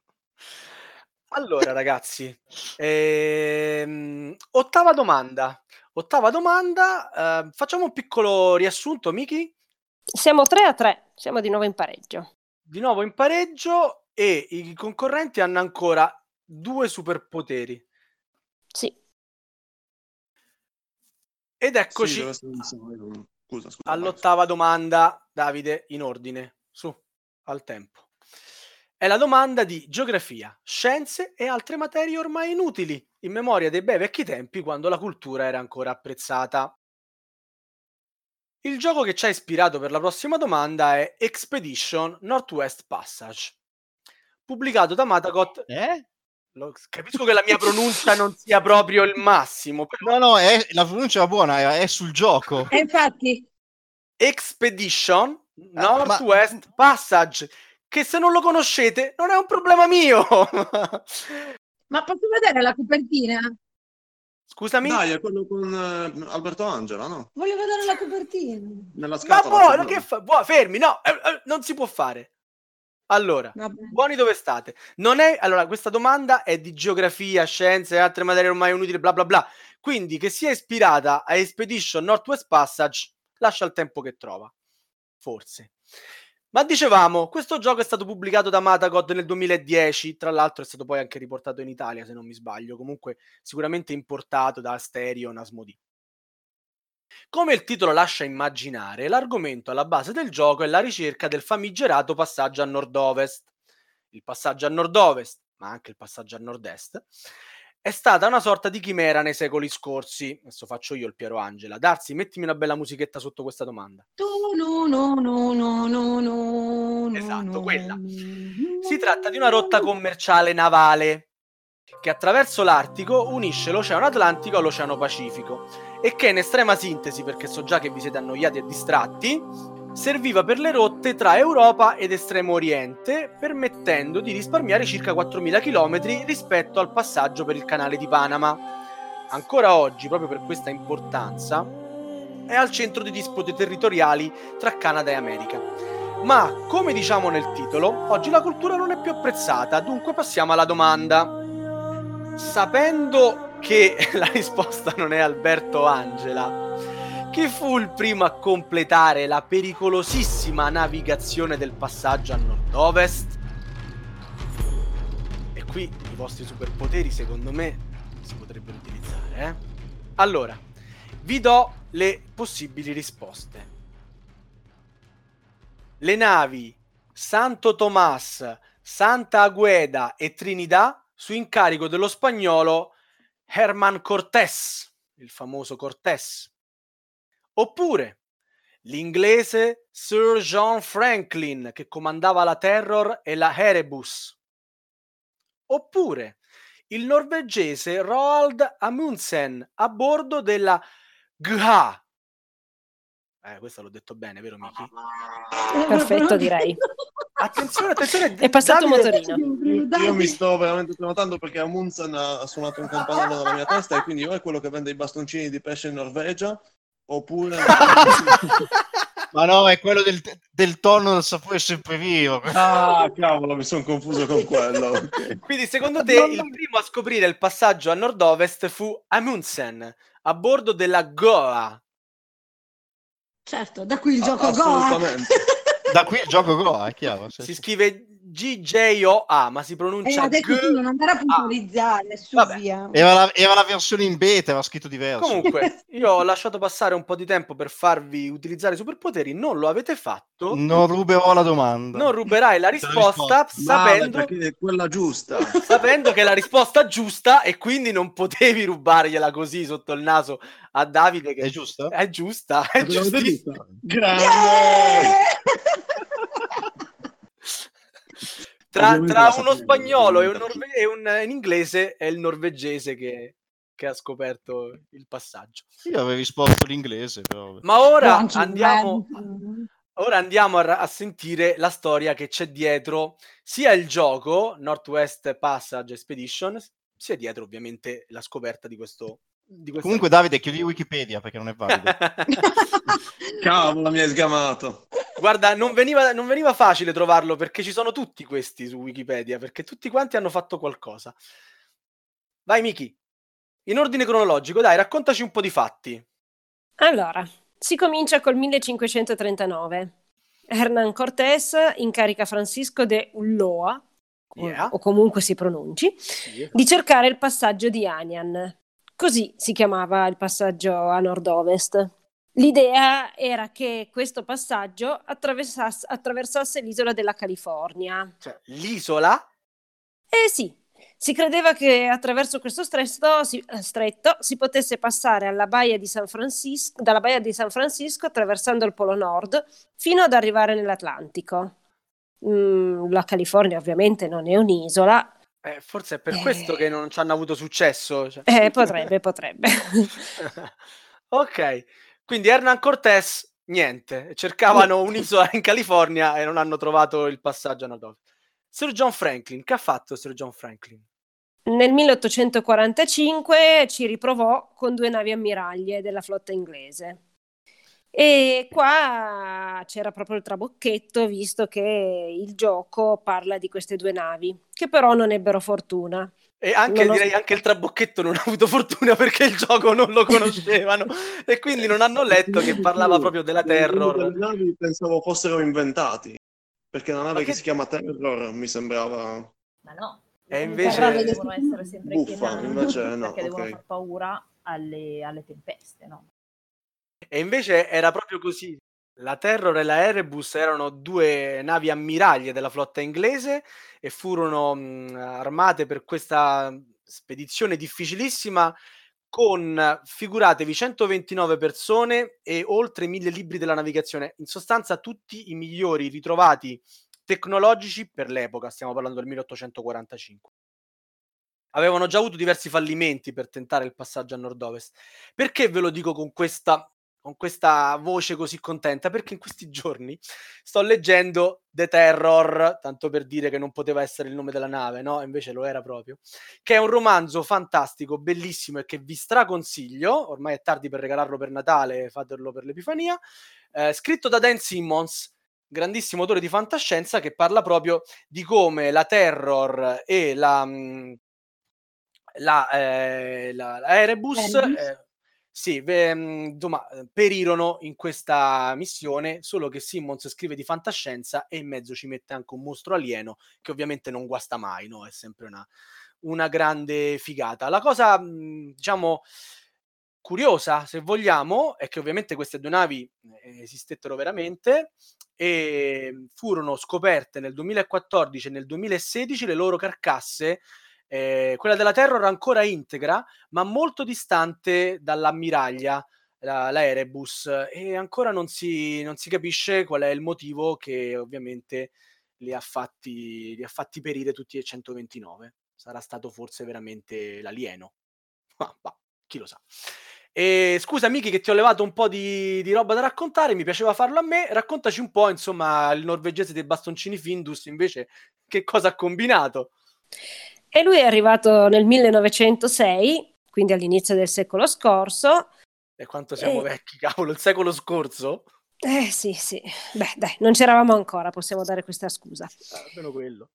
S1: Allora, ragazzi, ehm, ottava domanda. Ottava domanda, eh, facciamo un piccolo riassunto, Miki.
S2: Siamo 3 a 3, siamo di nuovo in pareggio.
S1: Di nuovo in pareggio e i concorrenti hanno ancora due superpoteri.
S2: Sì.
S1: Ed
S3: Sì,
S1: eccoci
S3: non- Scusa, scusa.
S1: all'ottava domanda, Davide, in ordine, su, al tempo. È la domanda di geografia, scienze e altre materie ormai inutili, in memoria dei bei vecchi tempi quando la cultura era ancora apprezzata. Il gioco che ci ha ispirato per la prossima domanda è Expedition Northwest Passage, pubblicato da Matagot.
S6: Eh?
S1: Lo- capisco che la mia pronuncia non sia proprio il massimo, però
S6: No, no, è- la pronuncia era buona, è, è sul gioco.
S4: E infatti,
S1: Expedition
S6: Ah, ma-
S1: Northwest Passage, che se non lo conoscete non è un problema mio.
S4: ma posso vedere la copertina?
S1: Scusami,
S3: Dai, è quello con eh, Alberto Angela, no?
S4: Voglio vedere la copertina.
S3: Nella
S1: ma
S3: scatola.
S1: buono,
S3: quello.
S1: che fa? buono, fermi, no, eh, eh, non si può fare. Allora,
S4: Vabbè.
S1: buoni dove state? Non è, allora, questa domanda è di geografia, scienze e altre materie ormai inutili, bla bla bla. Quindi che sia ispirata a Expedition Northwest Passage, lascia il tempo che trova. Forse. Ma dicevamo, questo gioco è stato pubblicato da Matagod nel 2010, tra l'altro è stato poi anche riportato in Italia, se non mi sbaglio, comunque sicuramente importato da Stereo Asmodee. Come il titolo lascia immaginare, l'argomento alla base del gioco è la ricerca del famigerato passaggio a nord-ovest. Il passaggio a nord-ovest, ma anche il passaggio a nord-est, è stata una sorta di chimera nei secoli scorsi. Adesso faccio io il Piero Angela. Darsi, mettimi una bella musichetta sotto questa domanda.
S4: Tu, no, no, no, no, no, no,
S1: Esatto, quella. Si tratta di una rotta commerciale navale che attraverso l'Artico unisce l'Oceano Atlantico all'Oceano Pacifico e che in estrema sintesi, perché so già che vi siete annoiati e distratti, serviva per le rotte tra Europa ed Estremo Oriente, permettendo di risparmiare circa 4.000 km rispetto al passaggio per il canale di Panama. Ancora oggi, proprio per questa importanza, è al centro di dispute territoriali tra Canada e America. Ma, come diciamo nel titolo, oggi la cultura non è più apprezzata, dunque passiamo alla domanda. Sapendo che la risposta non è Alberto Angela, chi fu il primo a completare la pericolosissima navigazione del passaggio a nord-ovest? E qui i vostri superpoteri, secondo me, si potrebbero utilizzare, eh? Allora, vi do le possibili risposte. Le navi Santo Tomás, Santa Agueda e Trinidad su incarico dello spagnolo Herman Cortés, il famoso Cortés. Oppure l'inglese Sir John Franklin che comandava la Terror e la Erebus. Oppure il norvegese Roald Amundsen a bordo della GH. Eh, questo l'ho detto bene, vero Miki?
S2: Perfetto, direi.
S1: Attenzione, attenzione.
S2: È passato un
S1: Davide-
S2: motorino.
S3: Io mi sto veramente prenotando perché Amundsen ha suonato un campanello nella mia testa e quindi o è quello che vende i bastoncini di pesce in Norvegia oppure
S6: Ma no, è quello del, del tonno del sapore sempre vivo.
S3: ah cavolo mi sono confuso con quello ok.
S1: Quindi secondo te il primo a scoprire il passaggio a nord-ovest fu Amundsen a bordo della Goa.
S4: Certo, da qui il gioco Goa.
S3: assolutamente
S6: Da qui il gioco Goa, è chiaro.
S1: Si scrive GJOA, ma si pronuncia
S4: adesso tu non andare a
S1: G-
S4: puntualizzare, su via.
S6: Era la, era la versione in beta, era scritto diverso.
S1: Comunque, io ho lasciato passare un po' di tempo per farvi utilizzare i superpoteri, non lo avete fatto.
S6: Non ruberò la domanda.
S1: Non ruberai la risposta
S3: Male,
S1: sapendo,
S3: perché è quella giusta
S1: sapendo che è la risposta giusta e quindi non potevi rubargliela così sotto il naso a Davide che
S6: È giusto?
S1: è giusta, è
S3: vista? grande
S4: Yeah!
S1: Tra, tra uno spagnolo e un, norve- e un in inglese è il norvegese che, che ha scoperto il passaggio.
S6: Io avevo risposto l'inglese, però.
S1: Ma ora andiamo, ora andiamo a, a sentire la storia che c'è dietro sia il gioco Northwest Passage Expedition, sia dietro ovviamente la scoperta di questo.
S6: Comunque, Davide, chiudi Wikipedia perché non è valido.
S3: cavolo mi hai sgamato
S1: Guarda, non veniva, non veniva facile trovarlo perché ci sono tutti questi su Wikipedia, perché tutti quanti hanno fatto qualcosa. Vai, Miki. In ordine cronologico, dai, raccontaci un po' di fatti.
S2: Allora, si comincia col 1539. Hernán Cortés incarica Francisco de Ulloa, o-
S1: Yeah.
S2: o comunque si pronunci,
S1: Sì.
S2: di cercare il passaggio di Anian. Così si chiamava il passaggio a nord-ovest. L'idea era che questo passaggio attraversasse, attraversasse l'isola della California.
S1: Cioè, l'isola
S2: Eh sì, si credeva che attraverso questo stretto si, eh, stretto si potesse passare alla baia di San Francisco, dalla baia di San Francisco attraversando il Polo Nord fino ad arrivare nell'Atlantico. Mm, la California ovviamente non è un'isola,
S1: Eh, forse è per
S2: Eh.
S1: questo che non ci hanno avuto successo. cioè.
S2: eh, potrebbe, potrebbe.
S1: ok, quindi Hernán Cortés, niente, cercavano un'isola in California e non hanno trovato il passaggio a nord Sir John Franklin, che ha fatto Sir John Franklin?
S2: Nel 1845 ci riprovò con due navi ammiraglie della flotta inglese. E qua c'era proprio il trabocchetto, visto che il gioco parla di queste due navi, che però non ebbero fortuna.
S1: E anche,
S2: lo-
S1: direi anche il trabocchetto non ha avuto fortuna perché il gioco non lo conoscevano e quindi non hanno letto che parlava proprio della Terror.
S3: Le navi pensavo fossero inventati perché una nave che...
S1: che-
S3: si chiama Terror mi sembrava
S5: Ma no.
S1: E
S5: le
S1: invece-
S5: terre devono essere sempre
S3: Buffa, invece no,
S5: perché devono
S3: ok.
S5: far paura alle, alle tempeste, no?
S1: E invece era proprio così. La Terror e la Erebus erano due navi ammiraglie della flotta inglese e furono mh, armate per questa spedizione difficilissima con, figuratevi, 129 persone e oltre 1000 libri della navigazione. In sostanza tutti i migliori ritrovati tecnologici per l'epoca, stiamo parlando del 1845. Avevano già avuto diversi fallimenti per tentare il passaggio a nord-ovest. Perché ve lo dico con questa con questa voce così contenta perché in questi giorni sto leggendo The Terror, tanto per dire che non poteva essere il nome della nave, no? Invece lo era proprio, che è un romanzo fantastico, bellissimo e che vi straconsiglio, ormai è tardi per regalarlo per Natale, fatelo per l'Epifania, eh, scritto da Dan Simmons, grandissimo autore di fantascienza che parla proprio di come la Terror e la, mm, la, eh, la, la Erebus... Eh, sì, ve, mhmm, insomma, ehm, perirono in questa missione, solo che Simmons scrive di fantascienza e in mezzo ci mette anche un mostro alieno che ovviamente non guasta mai, no? È sempre una, una grande figata. La cosa, mhmm, diciamo, curiosa, se vogliamo, è che ovviamente queste due navi eh, esistettero veramente e furono scoperte nel 2014 e nel 2016 le loro carcasse eh, quella della Terror ancora integra, ma molto distante dall'ammiraglia, la, la Erebus, e ancora non si, non si, capisce qual è il motivo che ovviamente li ha fatti, li ha fatti perire tutti e 129. Sarà stato forse veramente l'alieno. Ma, ma chi lo sa. E scusa Miki che ti ho levato un po' di, di, roba da raccontare, mi piaceva farlo a me, raccontaci un po' insomma il norvegese dei bastoncini Findus invece che cosa ha combinato.
S2: E lui è arrivato nel 1906, quindi all'inizio del secolo scorso.
S1: E quanto siamo e... vecchi, cavolo, il secolo scorso?
S2: Eh sì, sì. Beh, dai, non c'eravamo ancora, possiamo dare questa scusa.
S1: Ah, almeno quello.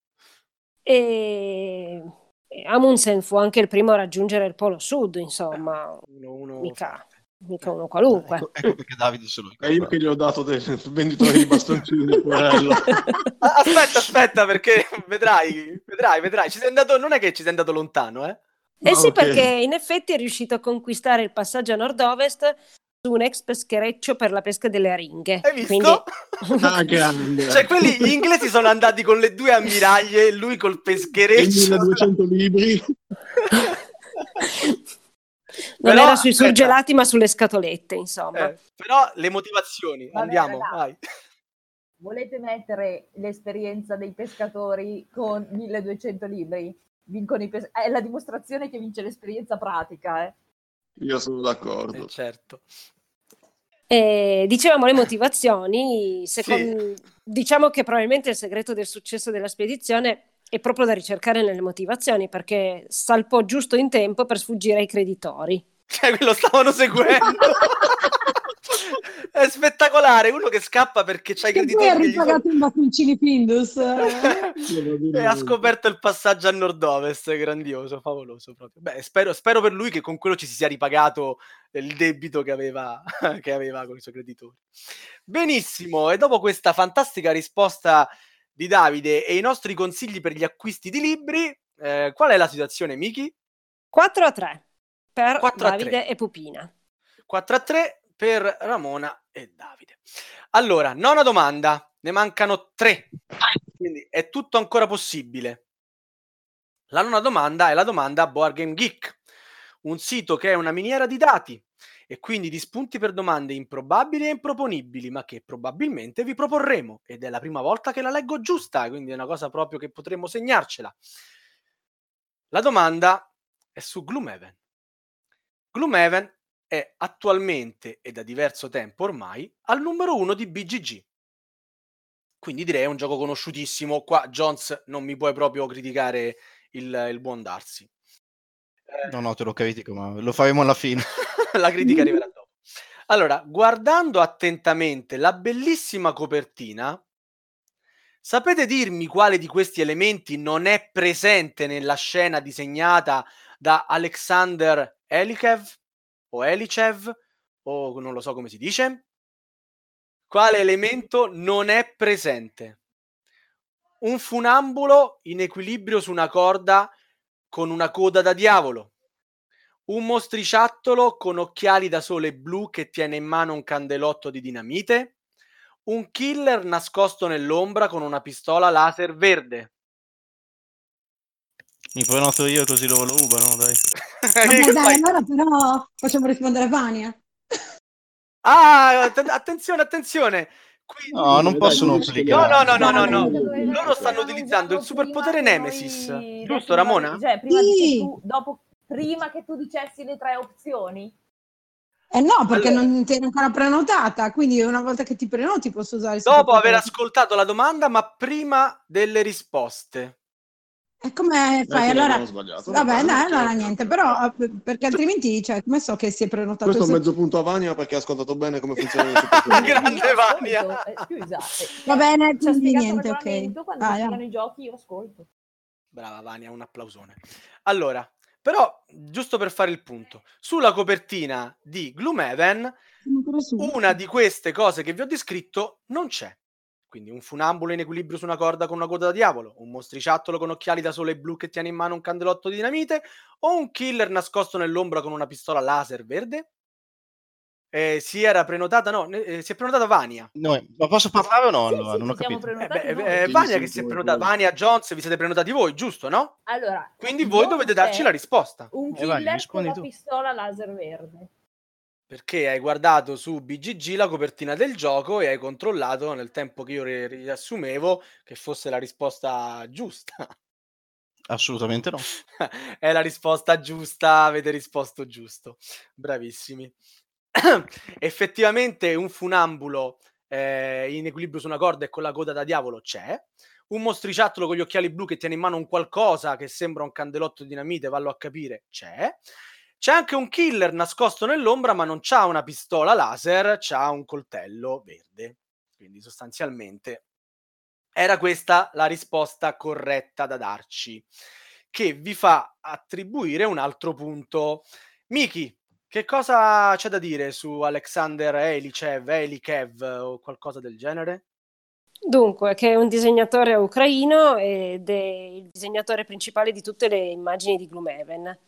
S2: E... e Amundsen fu anche il primo a raggiungere il polo sud, insomma. Uno, uno mica mica uno qualunque.
S6: Ecco, ecco perché Davide se lo
S3: È io che gli ho dato del venditore di bastoncini del
S1: aspetta, aspetta, perché vedrai, vedrai, vedrai. Ci sei andato, non è che ci sei andato lontano, eh?
S2: Eh sì, okay. perché in effetti è riuscito a conquistare il passaggio a nord-ovest su un ex peschereccio per la pesca delle aringhe.
S1: Hai visto? Quindi... ah, grande. Cioè, quelli, gli inglesi sono andati con le due ammiraglie, lui col peschereccio.
S3: 1200 libri.
S2: Non però, era sui surgelati, ma sulle scatolette, insomma. Eh,
S1: però le motivazioni, Vabbè, andiamo, vai.
S5: Volete mettere l'esperienza dei pescatori con 1200 libri? Pes- è la dimostrazione che vince l'esperienza pratica, eh.
S3: Io sono d'accordo.
S1: Eh, certo.
S2: Eh, dicevamo le motivazioni, secondo, sì. diciamo che probabilmente il segreto del successo della spedizione è proprio da ricercare nelle motivazioni perché salpò giusto in tempo per sfuggire ai creditori.
S1: Cioè, lo stavano seguendo. è spettacolare, uno che scappa perché c'ha i creditori.
S4: Poi ha ripagato i bastoncini Findus.
S1: e ha scoperto il passaggio a nord-ovest, grandioso, favoloso proprio. Beh, spero, spero, per lui che con quello ci si sia ripagato il debito che aveva, che aveva con i suoi creditori. Benissimo, e dopo questa fantastica risposta di Davide e i nostri consigli per gli acquisti di libri, eh, qual è la situazione, Miki?
S2: 4 a 3 per 4 Davide 3. e Pupina.
S1: 4 a 3 per Ramona e Davide. Allora, nona domanda, ne mancano tre, quindi è tutto ancora possibile. La nona domanda è la domanda Board Game Geek, un sito che è una miniera di dati e quindi di spunti per domande improbabili e improponibili, ma che probabilmente vi proporremo. Ed è la prima volta che la leggo giusta, quindi è una cosa proprio che potremmo segnarcela. La domanda è su Gloomhaven. Gloomhaven è attualmente e da diverso tempo ormai al numero uno di BGG. Quindi direi è un gioco conosciutissimo. Qua Jones non mi puoi proprio criticare il, il buon Darsi.
S6: No, no, te lo critico, ma lo faremo alla fine.
S1: la critica arriverà dopo. Allora, guardando attentamente la bellissima copertina, sapete dirmi quale di questi elementi non è presente nella scena disegnata da Alexander Elikev o Elichev o non lo so come si dice? Quale elemento non è presente? Un funambolo in equilibrio su una corda con una coda da diavolo un mostriciattolo con occhiali da sole blu che tiene in mano un candelotto di dinamite, un killer nascosto nell'ombra con una pistola laser verde.
S6: Mi prenoto io così lo, lo rubano, dai.
S4: Vabbè, dai, allora però facciamo rispondere Vania.
S1: Ah, att- attenzione, attenzione. Quindi-
S6: No, non possono applicare.
S1: No, no, no, no, no, Loro stanno utilizzando il superpotere Nemesis. Giusto, Ramona?
S5: Cioè, prima
S4: Sì.
S5: che tu, dopo, prima che tu dicessi le tre opzioni.
S4: Eh no, perché
S1: Allora-
S4: non ti eri ancora prenotata, quindi una volta che ti prenoti posso usare il
S1: Dopo aver ascoltato la domanda, ma prima delle risposte.
S4: E come
S3: Eh,
S4: fai? Allora, vabbè, dai,
S3: Ok,
S4: allora
S3: ok,
S4: niente, però perché altrimenti, cioè, come so che si è prenotato
S3: Questo è mezzo punto a Vania perché ha ascoltato bene come funziona il.
S1: Grande Vania.
S5: scusa, eh,
S4: Va bene,
S5: ci ha
S4: quindi niente, ok.
S5: Quando
S4: vai.
S5: spiegano i giochi io ascolto.
S1: Brava Vania, un applausone. Allora, però, giusto per fare il punto, sulla copertina di Gloomhaven, una di queste cose che vi ho descritto non c'è. Quindi un funambolo in equilibrio su una corda con una coda da diavolo, un mostriciattolo con occhiali da sole blu che tiene in mano un candelotto di dinamite, o un killer nascosto nell'ombra con una pistola laser verde? Eh, si era prenotata, no, eh, si è prenotata Vania.
S6: No, ma posso parlare o no?
S5: Sì,
S6: Allora,
S5: sì,
S6: non ho capito.
S1: Eh,
S5: prenotati
S1: beh, eh, Vania che si è prenotata. Vania Jones vi siete prenotati voi, giusto, no?
S5: Allora,
S1: Quindi voi dovete darci la risposta.
S5: Un
S6: Eh,
S5: killer con
S6: rispondi
S5: la
S6: tu.
S5: pistola laser verde.
S1: Perché hai guardato su BGG la copertina del gioco e hai controllato nel tempo che io ri- riassumevo che fosse la risposta giusta.
S6: Assolutamente no.
S1: È la risposta giusta, avete risposto giusto. Bravissimi. Effettivamente un funambulo eh, in equilibrio su una corda e con la coda da diavolo c'è. Un mostriciattolo con gli occhiali blu che tiene in mano un qualcosa che sembra un candelotto di dinamite, vallo a capire, c'è. C'è anche un killer nascosto nell'ombra, ma non c'ha una pistola laser, c'ha un coltello verde. Quindi sostanzialmente era questa la risposta corretta da darci, che vi fa attribuire un altro punto. Miki, che cosa c'è da dire su Alexander Elichev, Elikev o qualcosa del genere?
S2: Dunque, che è un disegnatore ucraino ed è il disegnatore principale di tutte le immagini di Gloomhaven.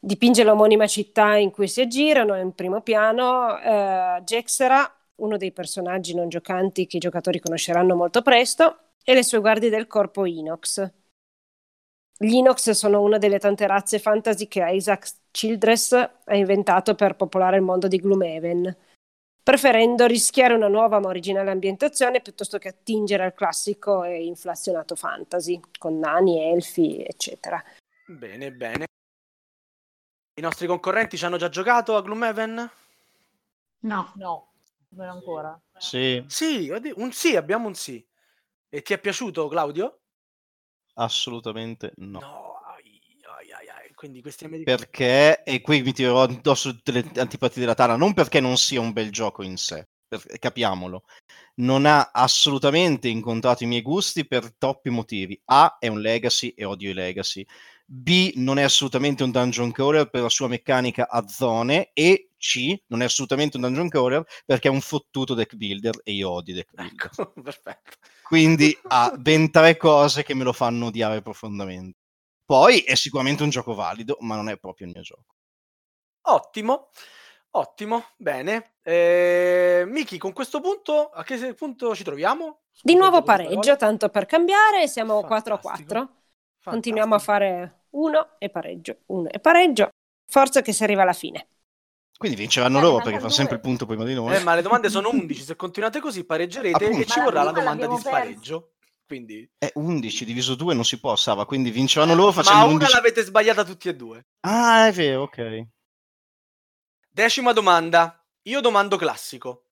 S2: Dipinge l'omonima città in cui si aggirano, in primo piano, eh, Jexera, uno dei personaggi non giocanti che i giocatori conosceranno molto presto, e le sue guardie del corpo Inox. Gli Inox sono una delle tante razze fantasy che Isaac Childress ha inventato per popolare il mondo di Gloomhaven preferendo rischiare una nuova ma originale ambientazione piuttosto che attingere al classico e inflazionato fantasy, con nani, elfi, eccetera.
S1: Bene, bene. I nostri concorrenti ci hanno già giocato a Gloomhaven?
S4: No,
S5: No, non ancora.
S6: Sì,
S1: Sì, un sì, abbiamo un sì. E ti è piaciuto, Claudio?
S6: assolutamente no.
S1: No, ai, ai, ai, ai, Quindi questi americani...
S6: Perché, e qui mi tirerò addosso tutte le antipatie della Tana, non perché non sia un bel gioco in sé, per- capiamolo, non ha assolutamente incontrato i miei gusti per troppi motivi. A è un legacy e odio i legacy. B non è assolutamente un dungeon crawler per la sua meccanica a zone e C non è assolutamente un dungeon crawler perché è un fottuto deck builder e io odio i deck builder.
S1: Ecco, perfetto.
S6: Quindi ha ben tre cose che me lo fanno odiare profondamente. Poi è sicuramente un gioco valido, ma non è proprio il mio gioco.
S1: Ottimo, ottimo, bene. Eh, Miki, con questo punto, a che punto ci troviamo?
S2: Di nuovo pareggio, tanto per cambiare, siamo 4 a
S1: Fantastico,
S2: 4. Continuiamo a
S1: fantastico.
S2: fare 1 e pareggio, 1 e pareggio. Forza che si arriva alla fine.
S6: Quindi vinceranno
S5: Eh,
S6: loro perché fanno sempre il punto prima di noi.
S1: Eh, ma le domande sono 11, se continuate così pareggerete
S6: Appunto.
S1: e ci
S5: Ma
S1: vorrà la domanda di spareggio. Quindi...
S6: È 11 diviso 2 non si può, Sava, quindi vinceranno loro
S1: Ma
S6: facendo
S1: una
S6: 11.
S1: l'avete sbagliata tutti e due.
S6: Ah, è vero, ok.
S1: Decima domanda. Io domando classico,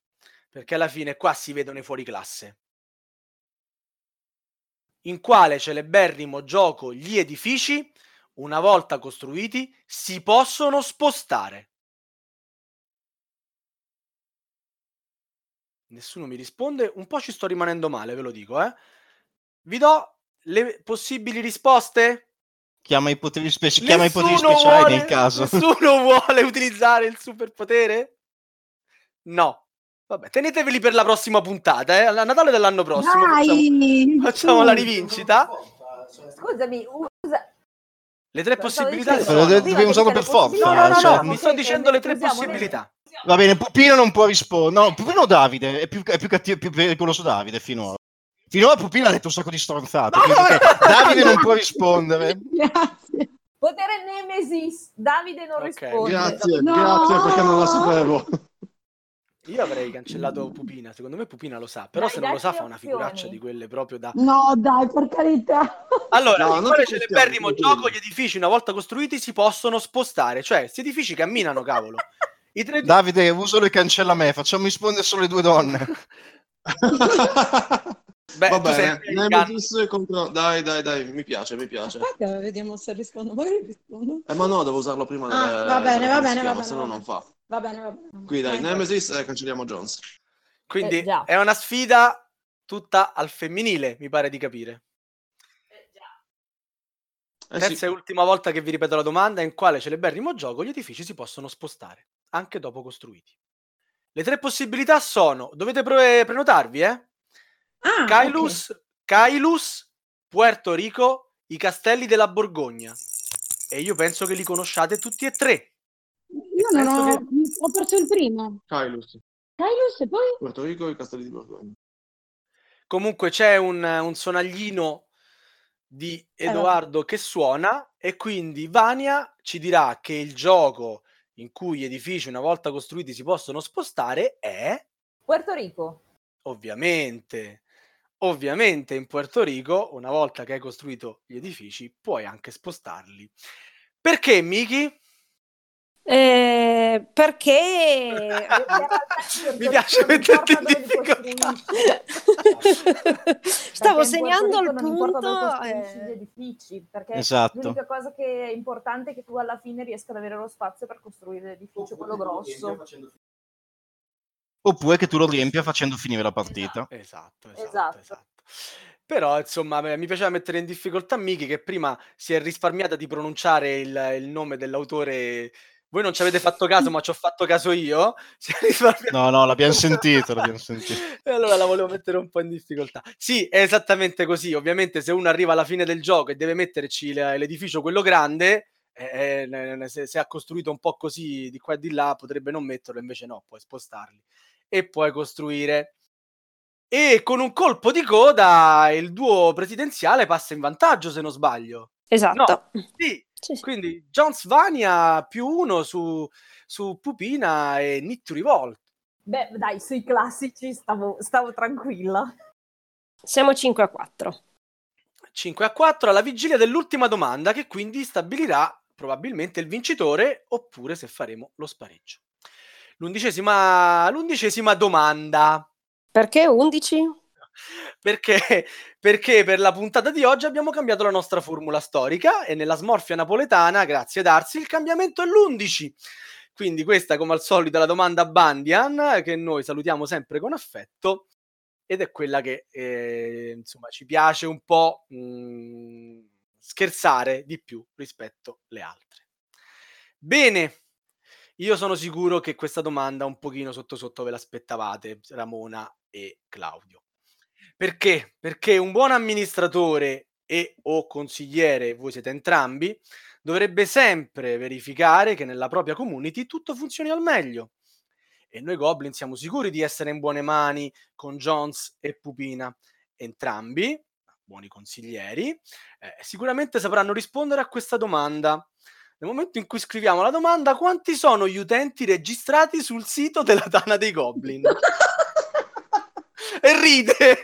S1: perché alla fine qua si vedono i fuori classe. In quale celeberrimo gioco gli edifici, una volta costruiti, si possono spostare? Nessuno mi risponde, un po' ci sto rimanendo male, ve lo dico, eh. Vi do le possibili risposte?
S6: Chiama i poteri, speci- chiama i poteri
S1: Nessuno
S6: speciali
S1: vuole-
S6: nel caso.
S1: Nessuno vuole utilizzare il superpotere? No. Vabbè, teneteveli per la prossima puntata, eh? A Natale dell'anno prossimo. Facciamo,
S4: dai!
S1: facciamo la
S4: Sì.
S1: rivincita.
S5: Scusami, usa...
S1: Le tre possibilità sono...
S6: devi usarlo per forza,
S1: No,
S5: possibilità,
S1: no, no,
S6: cioè-
S1: no, mi sto dicendo le tre possibilità.
S6: Va bene, Pupino non può rispondere. No, Pupino Davide è più, è più cattivo, più pericoloso Davide finora. Finora Pupina ha detto un sacco di stronzate.
S1: No, no.
S6: Davide non può rispondere.
S4: Grazie.
S5: Potere Nemesis, Davide non
S1: Ok,
S5: risponde.
S3: Grazie,
S4: No!
S3: grazie perché non la sapevo.
S1: Io avrei cancellato Pupina, secondo me Pupina lo sa, però
S5: Dai,
S1: se non lo sa fa una figuraccia di quelle proprio da...
S4: No, dai, per carità.
S1: Allora,
S3: No, possiamo,
S1: celeberrimo gioco gli edifici una volta costruiti si possono spostare? Cioè, questi edifici camminano, cavolo. I tre...
S6: Davide, usalo e cancella me, facciamo rispondere solo le due donne.
S1: Beh,
S3: Va bene. Nemesis contro... Dai, dai, dai, mi piace, mi piace.
S4: Aspetta, vediamo se rispondo. Magari rispondo.
S3: Eh, ma no, devo usarlo prima
S4: Ah,
S3: delle-
S4: va bene,
S3: delle
S4: va bene, va bene,
S3: se no non fa.
S4: Va bene, va bene.
S3: Qui dai. Nemesis e cancelliamo Jones.
S1: Quindi
S5: Eh,
S1: è una sfida tutta al femminile, mi pare di capire.
S3: Eh
S1: Terza
S3: sì,
S1: e ultima volta che vi ripeto la domanda, in quale celeberrimo gioco gli edifici si possono spostare, anche dopo costruiti? Le tre possibilità sono, dovete pre- prenotarvi, eh?
S4: Ah,
S1: Kailus, Kailus, Puerto Rico, i castelli della Borgogna. E io penso che li conosciate tutti e tre.
S4: Io non ho...
S1: Penso
S4: ho perso il primo.
S3: Kylus,
S4: Kailus e poi?
S3: Puerto Rico e Castelli di Borgogna.
S1: Comunque c'è un, un sonaglino di
S4: Eh,
S1: Edoardo che suona e quindi Vania ci dirà che il gioco in cui gli edifici una volta costruiti si possono spostare è
S5: Puerto Rico.
S1: ovviamente ovviamente in Puerto Rico una volta che hai costruito gli edifici puoi anche spostarli. Perché Miki?
S2: Eh, perché
S1: Mi piace metterti in difficoltà.
S2: stavo segnando il punto. eh,
S5: edifici, perché
S6: Esatto.
S5: l'unica cosa che è importante è che tu alla fine riesca ad avere lo spazio per costruire l'edificio, quello grosso.
S6: Oppure che tu lo riempia facendo finire la partita.
S1: Esatto, esatto,
S5: Esatto.
S1: esatto. Però, insomma, mi piaceva mettere in difficoltà Miki che prima si è risparmiata di pronunciare il, il nome dell'autore. Voi non ci avete fatto caso, ma ci ho fatto caso io. Si è risparmiata-
S6: No, no, l'abbiamo sentito, l'abbiamo sentito.
S1: E allora la volevo mettere un po' in difficoltà. Sì, è esattamente così. Ovviamente, se uno arriva alla fine del gioco e deve metterci l'edificio quello grande, eh, eh, se, se ha costruito un po' così di qua e di là, potrebbe non metterlo, invece no, puoi spostarli e puoi costruire. E con un colpo di coda il duo presidenziale passa in vantaggio, se non sbaglio.
S2: Esatto.
S1: Sì,
S2: Sì, sì.
S1: quindi Jones Vania più uno su, su Pupina e Need to Revolt.
S5: Beh, dai, sui classici stavo, stavo tranquilla.
S2: Siamo 5 a 4.
S1: 5 a 4 alla vigilia dell'ultima domanda che quindi stabilirà probabilmente il vincitore oppure se faremo lo spareggio. L'undicesima, l'undicesima domanda.
S2: Perché 11?
S1: Perché, perché per la puntata di oggi abbiamo cambiato la nostra formula storica e nella smorfia napoletana, grazie ad Arsi, il cambiamento è l'11. Quindi questa, come al solito, è la domanda Bandian, che noi salutiamo sempre con affetto, ed è quella che, eh, insomma, ci piace un po' mh, scherzare di più rispetto alle altre. Bene, io sono sicuro che questa domanda un pochino sotto sotto ve l'aspettavate, Ramona e Claudio. Perché? Perché un buon amministratore e o consigliere, voi siete entrambi, dovrebbe sempre verificare che nella propria community tutto funzioni al meglio. E noi Goblin siamo sicuri di essere in buone mani con Jones e Pupina. Entrambi, buoni consiglieri, eh, sicuramente sapranno rispondere a questa domanda. Nel momento in cui scriviamo la domanda, quanti sono gli utenti registrati sul sito della Tana dei Goblin? e ride.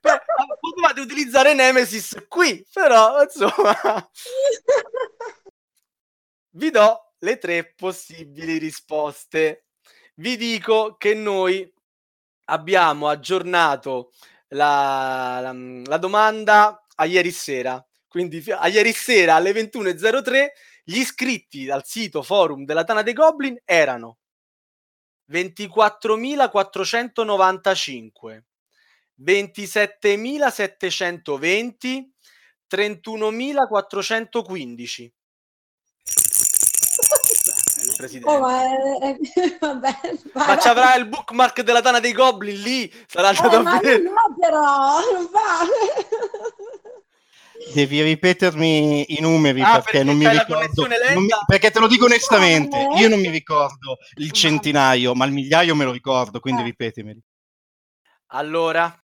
S1: Beh, potevate utilizzare Nemesis qui, però insomma vi do le tre possibili risposte. Vi dico che noi abbiamo aggiornato la, la, la domanda a ieri sera. Quindi a ieri sera alle 21.03 gli iscritti al sito forum della Tana dei Goblin erano 24.495, 27.720, 31.415. Il presidente.
S4: Oh, ma è- è- vabbè,
S1: Ma ci avrà il bookmark della Tana dei Goblin lì, sarà
S4: Eh,
S1: andato
S4: ma
S1: a vedere.
S4: no, però, non vale.
S6: Devi ripetermi i numeri
S1: Ah,
S6: perché,
S1: perché
S6: non mi ricordo. non mi- perché te lo dico onestamente,
S4: Eh?
S6: io non mi ricordo il centinaio, ma il migliaio me lo ricordo, quindi
S4: Eh.
S6: ripetimeli.
S1: Allora,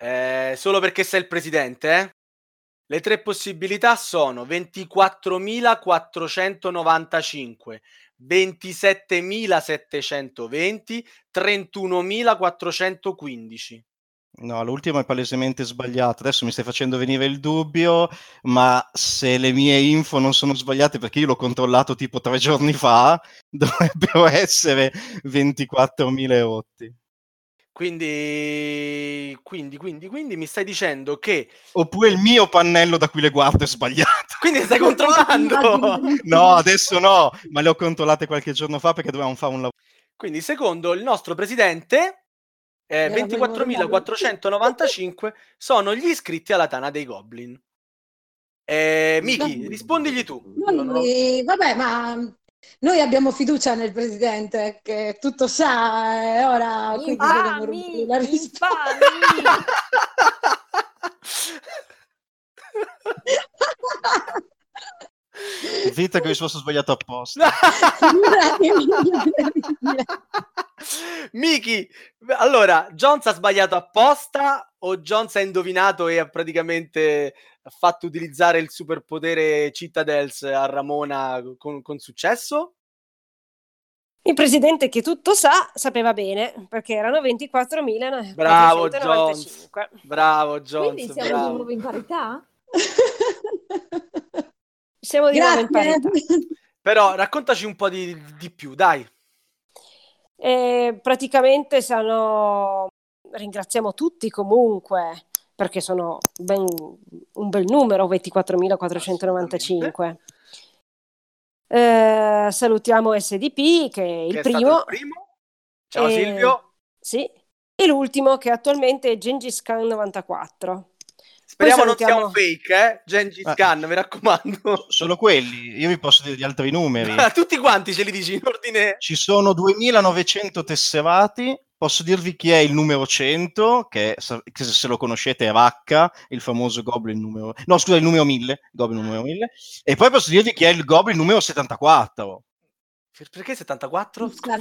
S1: Eh, solo perché sei il presidente, eh? Le tre possibilità sono 24.495, 27.720, 31.415.
S6: No, l'ultimo è palesemente sbagliato. Adesso mi stai facendo venire il dubbio, ma se le mie info non sono sbagliate, perché io l'ho controllato tipo tre giorni fa, dovrebbero essere 24.000 rotti.
S1: Quindi, quindi, quindi, quindi mi stai dicendo che...
S6: Oppure il mio pannello da cui le guardo è sbagliato.
S1: Quindi stai controllando?
S6: no, adesso no, ma le ho controllate qualche giorno fa perché dovevamo fare un lavoro.
S1: Quindi secondo il nostro presidente, eh, 24.495 sono gli iscritti alla Tana dei Goblin. Eh, Miki, rispondigli tu.
S4: Noi, vabbè, ma noi abbiamo fiducia nel presidente che tutto sa e ora quindi dobbiamo
S5: Infami,
S4: la risposta.
S6: Vita che ho risposto sbagliato apposta.
S1: Miki, allora, Jones ha sbagliato apposta o Jones ha indovinato e ha praticamente fatto utilizzare il superpotere Citadels a Ramona con, con successo?
S2: Il presidente che tutto sa, sapeva bene, perché erano 24.495.
S1: Bravo Jones, bravo Jones,
S5: Quindi siamo
S1: bravo.
S5: di nuovo in parità?
S2: Siamo di nuovo in parità.
S1: Però raccontaci un po' di, di più, dai.
S2: E praticamente sono... ringraziamo tutti comunque, perché sono ben un bel numero, 24.495. Eh, salutiamo SDP, che è il
S1: Che è
S2: primo.
S1: il primo. Ciao
S2: E-
S1: Silvio.
S2: Sì. E l'ultimo che attualmente è Gengis Khan 94.
S1: Speriamo non sia un fake, eh? Gengis
S6: Ah.
S1: Khan, mi raccomando.
S6: Solo quelli, io vi posso dire gli altri numeri.
S1: Tutti quanti ce li dici in ordine.
S6: Ci sono 2900 tesserati. Posso dirvi chi è il numero 100, che, se lo conoscete è Vacca, il famoso Goblin numero... No, scusa, il numero 1000, Goblin numero 1000. E poi posso dirvi chi è il Goblin numero 74.
S1: Per- Perché 74? Scusa.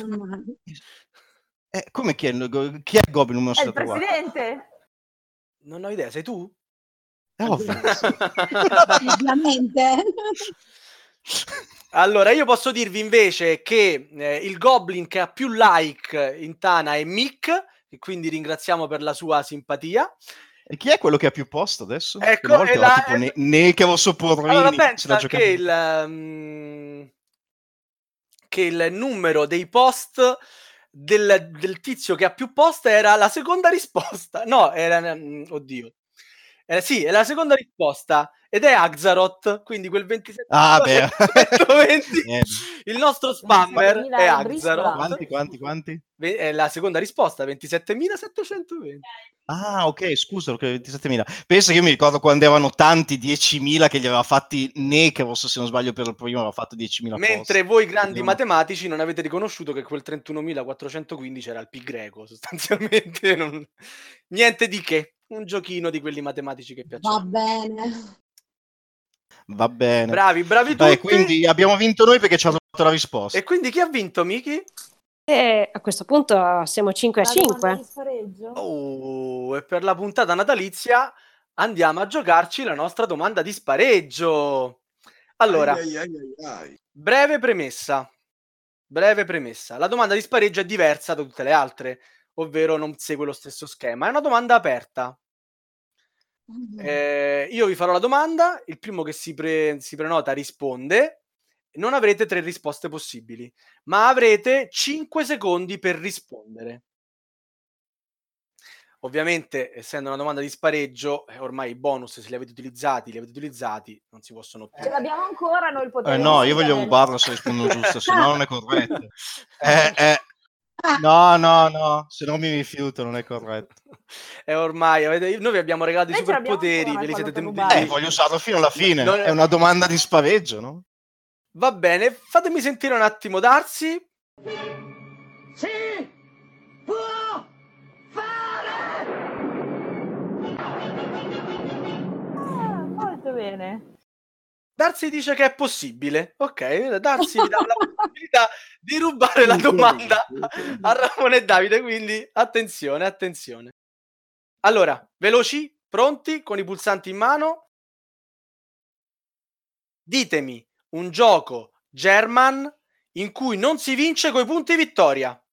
S6: Eh, come chi è, il, chi è il Goblin numero
S5: È il
S6: 74?
S5: presidente?
S1: Non ho idea, sei tu?
S6: È ovvio.
S4: Ovviamente.
S1: allora, io posso dirvi invece che eh, il Goblin che ha più like in Tana è Mick, e quindi ringraziamo per la sua simpatia.
S6: E chi è quello che ha più posto adesso?
S1: Ecco, è la-
S6: tipo ne, ne che avevo Porrini,
S1: Allora, pensa che il, mm, che il numero dei post del, del tizio che ha più post era la seconda risposta. No, era... mm, Oddio. Eh, sì, è la seconda risposta ed è Axaroth, quindi quel 27
S6: Ah, beh.
S1: 720.
S6: Eh,
S1: Il nostro spammer è. Axaroth.
S6: quanti, quanti, quanti?
S1: È la seconda risposta, 27.720.
S6: Ah, ok, scusa, che 27.000. Pensa che io mi ricordo quando erano tanti 10.000 che gli aveva fatti Necros, se non sbaglio, per il primo aveva fatto 10.000
S1: Mentre voi grandi
S6: Vediamo.
S1: matematici non avete riconosciuto che quel 31.415 era il pi greco, sostanzialmente. non- Niente di che, un giochino di quelli matematici che
S4: Va
S1: piacciono.
S4: bene.
S6: Va bene.
S1: Bravi, bravi tutti.
S6: Dai, quindi abbiamo vinto noi perché ci ha dato la risposta.
S1: E quindi chi ha vinto, Miki?
S2: E a questo punto siamo 5 a
S5: La domanda
S2: 5.
S5: di spareggio?
S1: Oh, e per la puntata natalizia andiamo a giocarci la nostra domanda di spareggio. Allora,
S3: ai, ai, ai.
S1: breve premessa. Breve premessa. La domanda di spareggio è diversa da tutte le altre, ovvero non segue lo stesso schema. È una domanda aperta. Eh, io vi farò la domanda, il primo che si, pre- si prenota risponde. Non avrete tre risposte possibili, ma avrete 5 secondi per rispondere. Ovviamente, essendo una domanda di spareggio, eh, ormai i bonus, se li avete utilizzati, li avete utilizzati, non si possono più.
S5: Ce l'abbiamo ancora noi il potere.
S6: Eh, no, io voglio rubarlo se rispondo giusto, se no non è corretto. Eh, eh. No, no, no, se no mi rifiuto, non è corretto.
S1: E ormai, avete- noi vi abbiamo regalato i
S5: Noi l'abbiamo
S1: superpoteri, ve li siete tenuti.
S6: Eh, voglio usarlo fino alla fine.
S1: Non-
S6: È una domanda di spareggio, no?
S1: Va bene, fatemi sentire un attimo Darsi.
S5: Ah, molto bene.
S1: Darsi dice che è possibile. Ok, Darsi dà la possibilità di rubare la domanda a Ramone e Davide, quindi attenzione, attenzione. Allora, veloci, pronti, con i pulsanti in mano. Ditemi un gioco German in cui non si vince coi punti vittoria.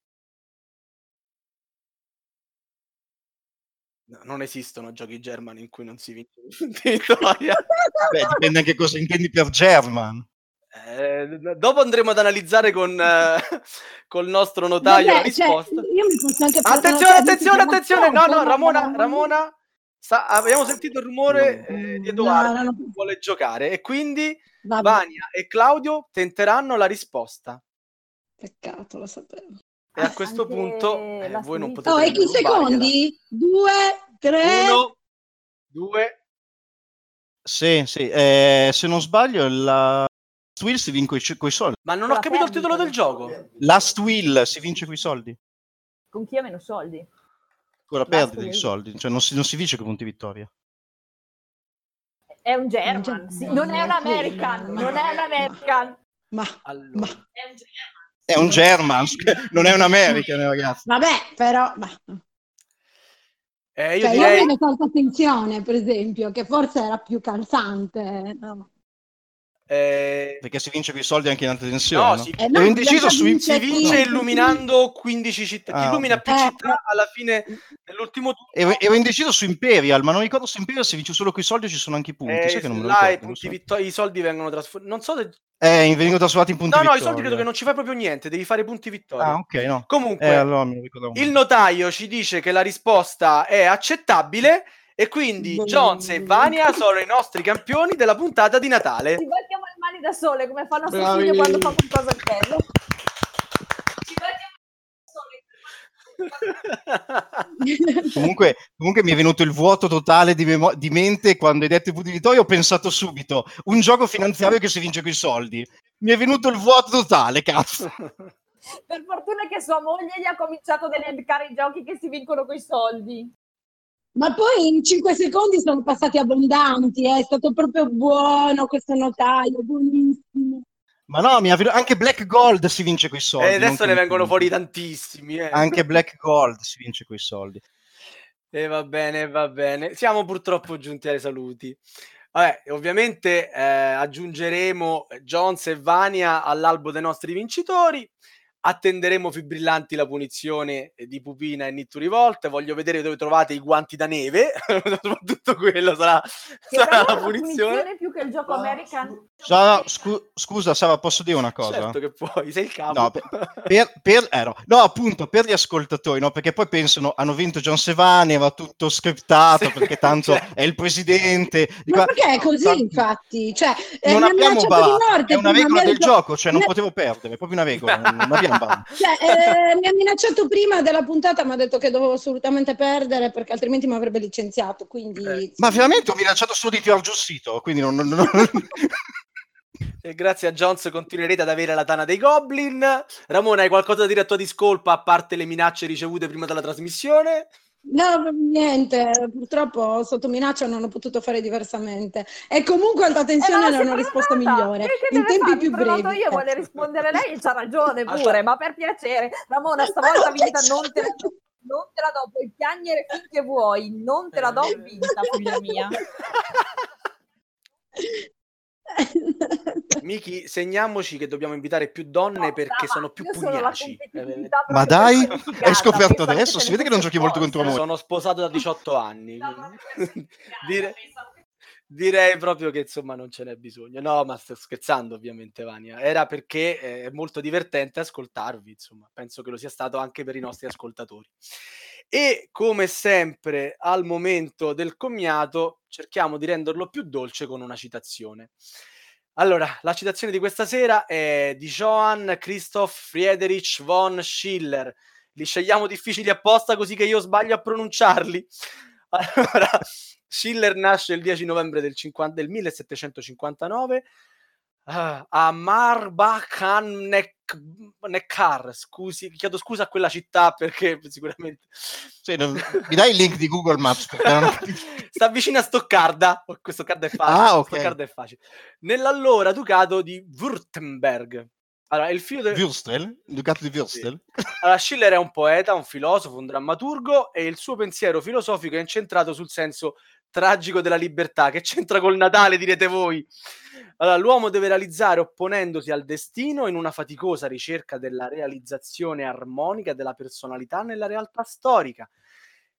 S1: No, non esistono giochi German in cui non si vince vittoria.
S6: Beh, dipende anche cosa intendi per German.
S1: Eh, dopo andremo ad analizzare con, eh, col nostro notaio la
S4: Vabbè, cioè,
S1: risposta.
S4: io mi posso anche
S1: Attenzione, attenzione, attenzione. No, no, Ramona, Ramona. sta- abbiamo sentito il rumore eh, di Edoardo
S4: No, no, no.
S1: che vuole giocare e quindi
S4: Vabbè,
S1: Vania e Claudio tenteranno la risposta.
S4: peccato, lo sapevo.
S1: E a questo
S5: Anche
S1: punto eh,
S5: la
S1: voi non potete
S4: Oh, e
S1: rubargliela.
S4: secondi? Due, tre.
S1: Uno, due.
S6: Sì, sì. eh, se non sbaglio, la Last Will si vince con i soldi.
S1: Ma non
S5: La
S1: ho capito il
S5: perdi
S1: titolo
S5: con
S1: del gioco.
S6: Last Will si vince con i soldi.
S5: Con chi ha meno soldi?
S6: Ancora
S5: Last
S6: perde dei soldi. Cioè non si, non si vince con punti vittoria.
S5: È un
S4: German,
S5: German, sì, non è un
S4: ma-
S5: American,
S4: ma-
S5: non è un American.
S4: Ma,
S1: Allora,
S4: ma,
S6: È un German, non è un American, ragazzi.
S4: vabbè, però,
S1: eh, io
S4: cioè, io
S1: direi
S4: avrei tolto attenzione, per esempio, che forse era più calzante. No.
S1: eh,
S6: Perché si vince con i soldi anche in altre tensioni.
S1: no,
S6: no?
S1: si,
S4: Eh, no,
S6: Ero indeciso
S1: si vince
S4: tutti.
S1: illuminando 15 città. Chi
S6: Ah,
S1: illumina più
S4: Eh,
S1: città alla fine dell'ultimo turno
S6: Ero, ero indeciso su Imperial, ma non ricordo se Imperial si vince solo con i soldi o ci sono anche i punti.
S1: Eh,
S6: Sai che non me lo ricordo.
S1: punti
S6: so.
S1: vittoria- i soldi vengono trasformati. Non so se.
S6: Eh, vengono trasformati in punti
S1: No, no, i
S6: vittoria.
S1: soldi credo che non ci fai proprio niente, devi fare punti vittoria.
S6: Ah, ok, no.
S1: Comunque,
S6: Eh, allora
S1: il notaio ci dice che la risposta è accettabile e quindi
S4: Boh.
S1: Jones e Vania sono i nostri campioni della puntata di Natale.
S5: Ci battiamo le mani da sole come fanno a. Sassuolo quando fa qualcosa di bello. Ci battiamo
S6: Comunque, comunque mi è venuto il vuoto totale di, memo- di mente quando hai detto i punti vittoria. Ho pensato subito un gioco finanziario che si vince con i soldi. Mi è venuto il vuoto totale, cazzo.
S5: Per fortuna che sua moglie gli ha cominciato ad elencare i giochi che si vincono coi soldi.
S4: Ma poi in 5 secondi sono passati abbondanti, eh, è stato proprio buono questo notaio, buonissimo.
S6: Ma no, anche Black Gold si vince con i soldi.
S1: e
S6: non
S1: adesso ne vengono fuori tantissimi. eh.
S6: Anche Black Gold si vince con i soldi.
S1: E va bene, va bene. Siamo purtroppo giunti ai saluti. Vabbè, ovviamente eh, aggiungeremo Jones e Vania all'albo dei nostri vincitori. Attenderemo fibrillanti la punizione di Pupina e Nittu Rivolt. Voglio vedere dove trovate i guanti da neve. Soprattutto quello sarà, sarà la
S5: una
S1: punizione.
S5: più che il gioco American.
S6: Sara, scu- scusa, Sara, posso dire una cosa?
S1: Certo che puoi, sei il capo.
S6: No, per, per- per- eh, no. No, appunto, per gli ascoltatori, no? perché poi pensano hanno vinto John Sevani, va tutto scriptato,
S1: Sì,
S6: perché tanto
S1: certo.
S6: è il presidente. Dico,
S4: Ma perché è così,
S6: tanto-
S4: infatti? Cioè, eh,
S6: Non
S4: ha
S6: abbiamo barato, è una regola del gioco, cioè non potevo perdere, è proprio una regola, non, abbiamo.
S4: Cioè, eh, mi ha minacciato prima della puntata, mi ha detto che dovevo assolutamente perdere perché altrimenti mi avrebbe licenziato. Quindi,
S1: Eh,
S6: Ma veramente ho minacciato solo di tirare giù il sito, quindi non... non- non-
S1: E grazie a Jones continuerete ad avere la tana dei Goblin. Ramona, hai qualcosa da dire a tua discolpa a parte le minacce ricevute prima della trasmissione?
S4: No, niente, purtroppo sotto minaccia non ho potuto fare diversamente. E comunque alta tensione
S5: Eh,
S4: era una risposta migliore,
S5: Che-
S4: in tempi
S5: fare?
S4: più brevi.
S5: io, vuole
S4: Cazzo.
S5: rispondere lei, c'ha ragione pure,
S1: Aspetta.
S5: ma per piacere. Ramona, stavolta vinta non te la
S4: c'è.
S5: do. Non te la do, puoi piangere finché vuoi, non te la do vinta, figlia mia.
S1: Miki, segniamoci che dobbiamo invitare più donne
S5: No,
S1: perché sono più
S5: sono
S1: pugnaci.
S5: competitività
S6: Ma
S5: proprio
S6: dai, hai scoperto adesso? Si vede che non giochi molto con tua
S5: cosa.
S6: moglie.
S1: Sono sposato da 18 anni. Dire- direi proprio che insomma non ce n'è bisogno. No, ma sto scherzando ovviamente, Vania. Era perché eh, è molto divertente ascoltarvi, insomma. Penso che lo sia stato anche per i nostri ascoltatori. E come sempre al momento del commiato cerchiamo di renderlo più dolce con una citazione. Allora, la citazione di questa sera è di Johann Christoph Friedrich von Schiller. Li scegliamo difficili apposta così che io sbaglio a pronunciarli. Allora, Schiller nasce il 10 novembre del, 50 del 1759 ah, a Marbach an Neck- Neckar. Scusi, chiedo scusa a quella città perché sicuramente
S6: Sì, non- mi dai il link di Google Maps? Non
S1: sta vicino a Stoccarda. Oh, Stoccarda è facile.
S6: Ah, ok.
S1: Stoccarda è facile. Nell'allora ducato di Württemberg. Allora, il figlio del...
S6: Würstel? Ducato di Würstel?
S1: Allora, Schiller è un poeta, un filosofo, un drammaturgo e il suo pensiero filosofico è incentrato sul senso tragico della libertà. Che c'entra col Natale, direte voi? Allora, l'uomo deve realizzare opponendosi al destino in una faticosa ricerca della realizzazione armonica della personalità nella realtà storica.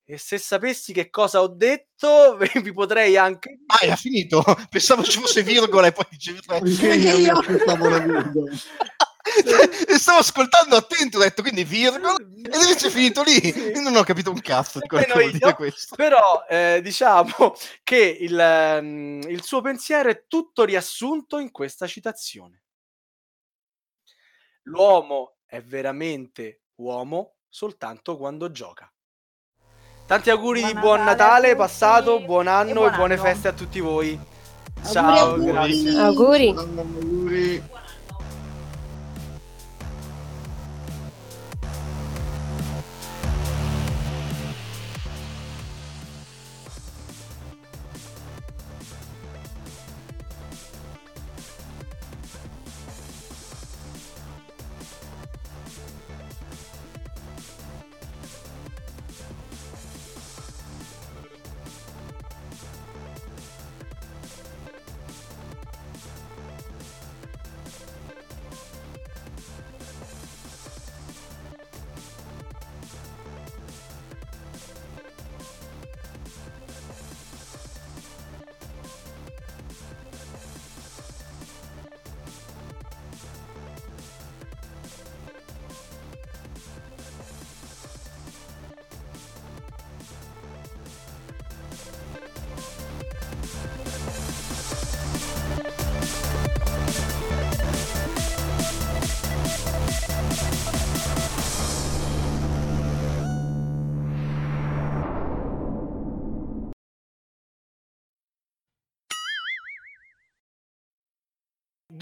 S1: E se sapessi che cosa ho detto, vi potrei anche...
S6: Ah, era finito! Pensavo ci fosse virgola e poi dicevi...
S3: Anche io mi
S6: e stavo ascoltando attento, ho detto quindi virgola ed invece è finito lì.
S1: Sì.
S6: Io non ho capito un cazzo di quello che dire questo.
S1: Però eh, diciamo che il, ehm, il suo pensiero è tutto riassunto in questa citazione. L'uomo è veramente uomo soltanto quando gioca. Tanti auguri
S5: Buon
S1: di buon
S5: Natale
S1: Natale, passato, buon anno
S5: e
S1: e,
S5: buon
S1: buone
S5: anno.
S1: feste a tutti voi. Ciao,
S4: auguri.
S1: grazie.
S2: Auguri.
S3: Auguri.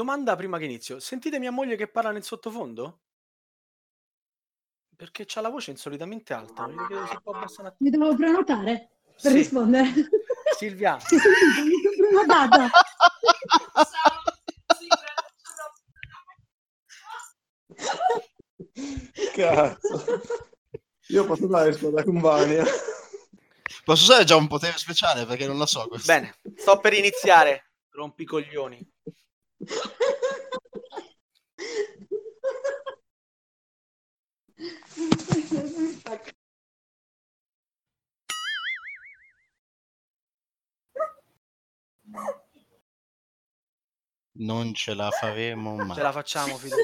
S1: Domanda prima che inizio. Sentite mia moglie che parla nel sottofondo? Perché c'ha la voce insolitamente alta. Mi chiedo se può abbassare un attimo.
S4: Mi devo prenotare per
S1: Sì.
S4: rispondere.
S1: Silvia,
S4: Sì, mi sono prenotata.
S3: Cazzo. Io posso dare con Vania.
S6: Posso usare già un potere speciale perché non la so questa.
S1: bene, sto per iniziare. Rompi coglioni.
S6: Non ce la faremo mai.
S1: Ce la facciamo, figlio.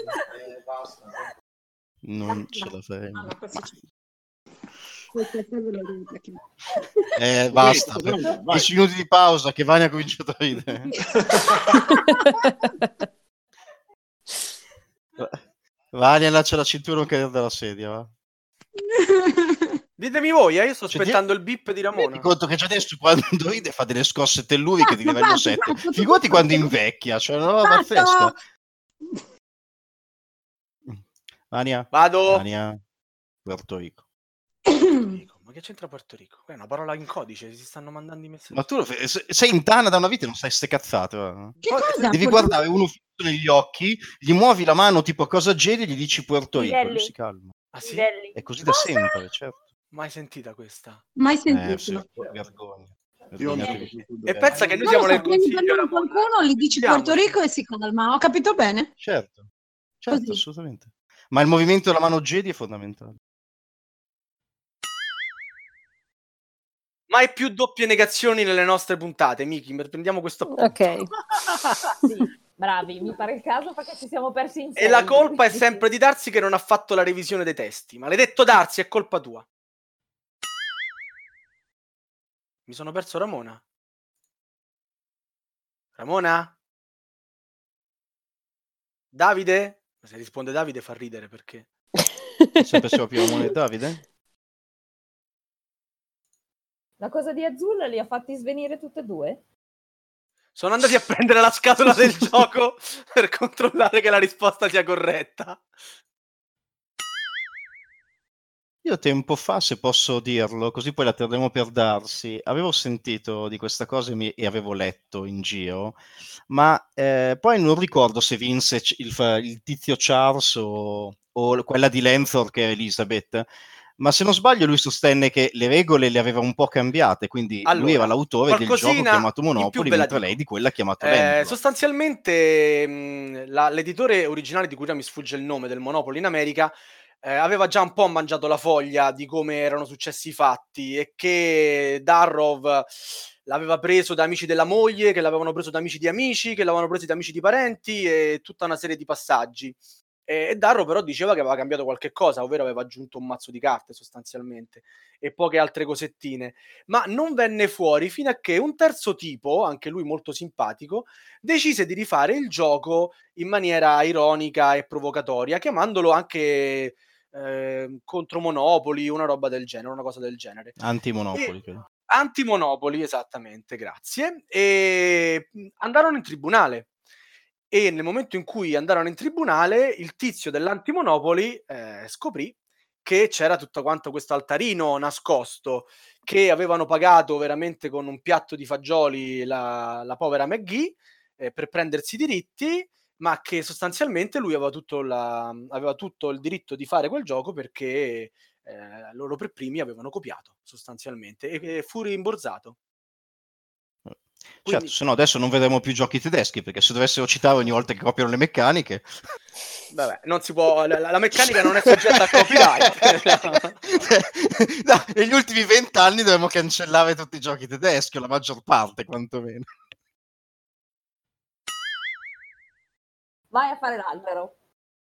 S6: Non ce la faremo.
S4: Allora, c'è. Questo è quello che devo dire.
S6: Eh, basta.
S3: Vai,
S6: per
S3: vai.
S6: 10 minuti di pausa che Vania ha cominciato a ridere. Vania allaccia la cintura non cadere dalla sedia. Va.
S1: Ditemi voi, eh, io sto aspettando il bip di Ramona.
S6: conto che già adesso quando ride fa delle scosse telluriche di livello
S4: Esatto,
S6: 7.
S4: esatto,
S6: Figurati quando invecchia, cioè una roba
S4: Esatto.
S6: pazzesca. Vania,
S1: Vado.
S6: Vania, Puerto Rico.
S1: Rico, Ma che c'entra Porto Rico? È una parola in codice, si stanno mandando i messaggi.
S6: Ma tu sei in tana da una vita e non sai ste cazzate.
S4: Che
S1: Poi
S4: cosa?
S6: Devi guardare uno fisso negli occhi, gli muovi la mano tipo cosa gedi e gli dici Puerto Rico, lui si calma.
S1: Ah sì?
S6: È così da sempre, certo.
S1: Mai sentita questa.
S4: Mai
S6: Eh, sì, vergogna.
S3: Non
S6: tu.
S1: E pensa che noi siamo nel consiglio
S4: qualcuno, gli dici. Porto Rico e si calma. Ho capito bene?
S6: Certo, certo, assolutamente. Ma il movimento della mano Jedi è fondamentale.
S1: Mai più doppie negazioni nelle nostre puntate, Miki. Prendiamo questo appunto.
S2: Ok.
S5: Sì, bravi, mi pare il caso perché ci siamo persi in
S1: E la colpa è sempre di Darsi che non ha fatto la revisione dei testi. Maledetto Darsi, è colpa tua. Mi sono perso Ramona. Ramona? Davide? Ma se risponde Davide fa ridere perché...
S6: Sempre se più Ramone e Davide?
S5: La cosa di Azul li ha fatti svenire tutte e due?
S1: Sono andati a prendere la scatola del gioco per controllare che la risposta sia corretta.
S6: Io tempo fa, se posso dirlo, così poi la terremo per darsi, avevo sentito di questa cosa e, mi- e avevo letto in giro, ma eh, poi non ricordo se vinse il, il tizio Charles o, o quella di Lenthor che è Elizabeth, ma se non sbaglio lui sostenne che le regole le aveva un po' cambiate, quindi lui
S1: Allora,
S6: era l'autore del gioco chiamato
S1: la
S6: mentre lei di quella chiamata
S1: Eh,
S6: Lenthor.
S1: sostanzialmente mh, la- l'editore originale di cui ora mi sfugge il nome del Monopoly in America eh, aveva già un po' mangiato la foglia di come erano successi i fatti e che Darrow l'aveva preso da amici della moglie, che l'avevano preso da amici di amici, che l'avevano preso da amici di parenti e tutta una serie di passaggi. E, Darrow però diceva che aveva cambiato qualche cosa, ovvero aveva aggiunto un mazzo di carte sostanzialmente e poche altre cosettine ma non venne fuori fino a che un terzo tipo, anche lui molto simpatico, decise di rifare il gioco in maniera ironica e provocatoria, chiamandolo anche eh, contro Monopoli, una roba del genere, una cosa del genere.
S6: Anti-Monopoli,
S1: E-
S6: credo.
S1: Antimonopoli, esattamente, grazie. E andarono in tribunale. E nel momento in cui andarono in tribunale, il tizio dell'antimonopoli eh, scoprì che c'era tutto quanto questo altarino nascosto che avevano pagato veramente con un piatto di fagioli la, la povera McGee eh, per prendersi i diritti, ma che sostanzialmente lui aveva tutto, la- aveva tutto il diritto di fare quel gioco perché eh, loro per primi avevano copiato sostanzialmente e, e fu rimborsato.
S6: Certo,
S1: Quindi-
S6: se no adesso non vedremo più giochi tedeschi, perché se dovessero citare ogni volta che copiano le meccaniche...
S1: Vabbè, non si può, la, la meccanica non è soggetta a copyright.
S6: No, negli ultimi vent'anni dovremmo cancellare tutti i giochi tedeschi, o la maggior parte quantomeno.
S5: Vai a fare l'albero.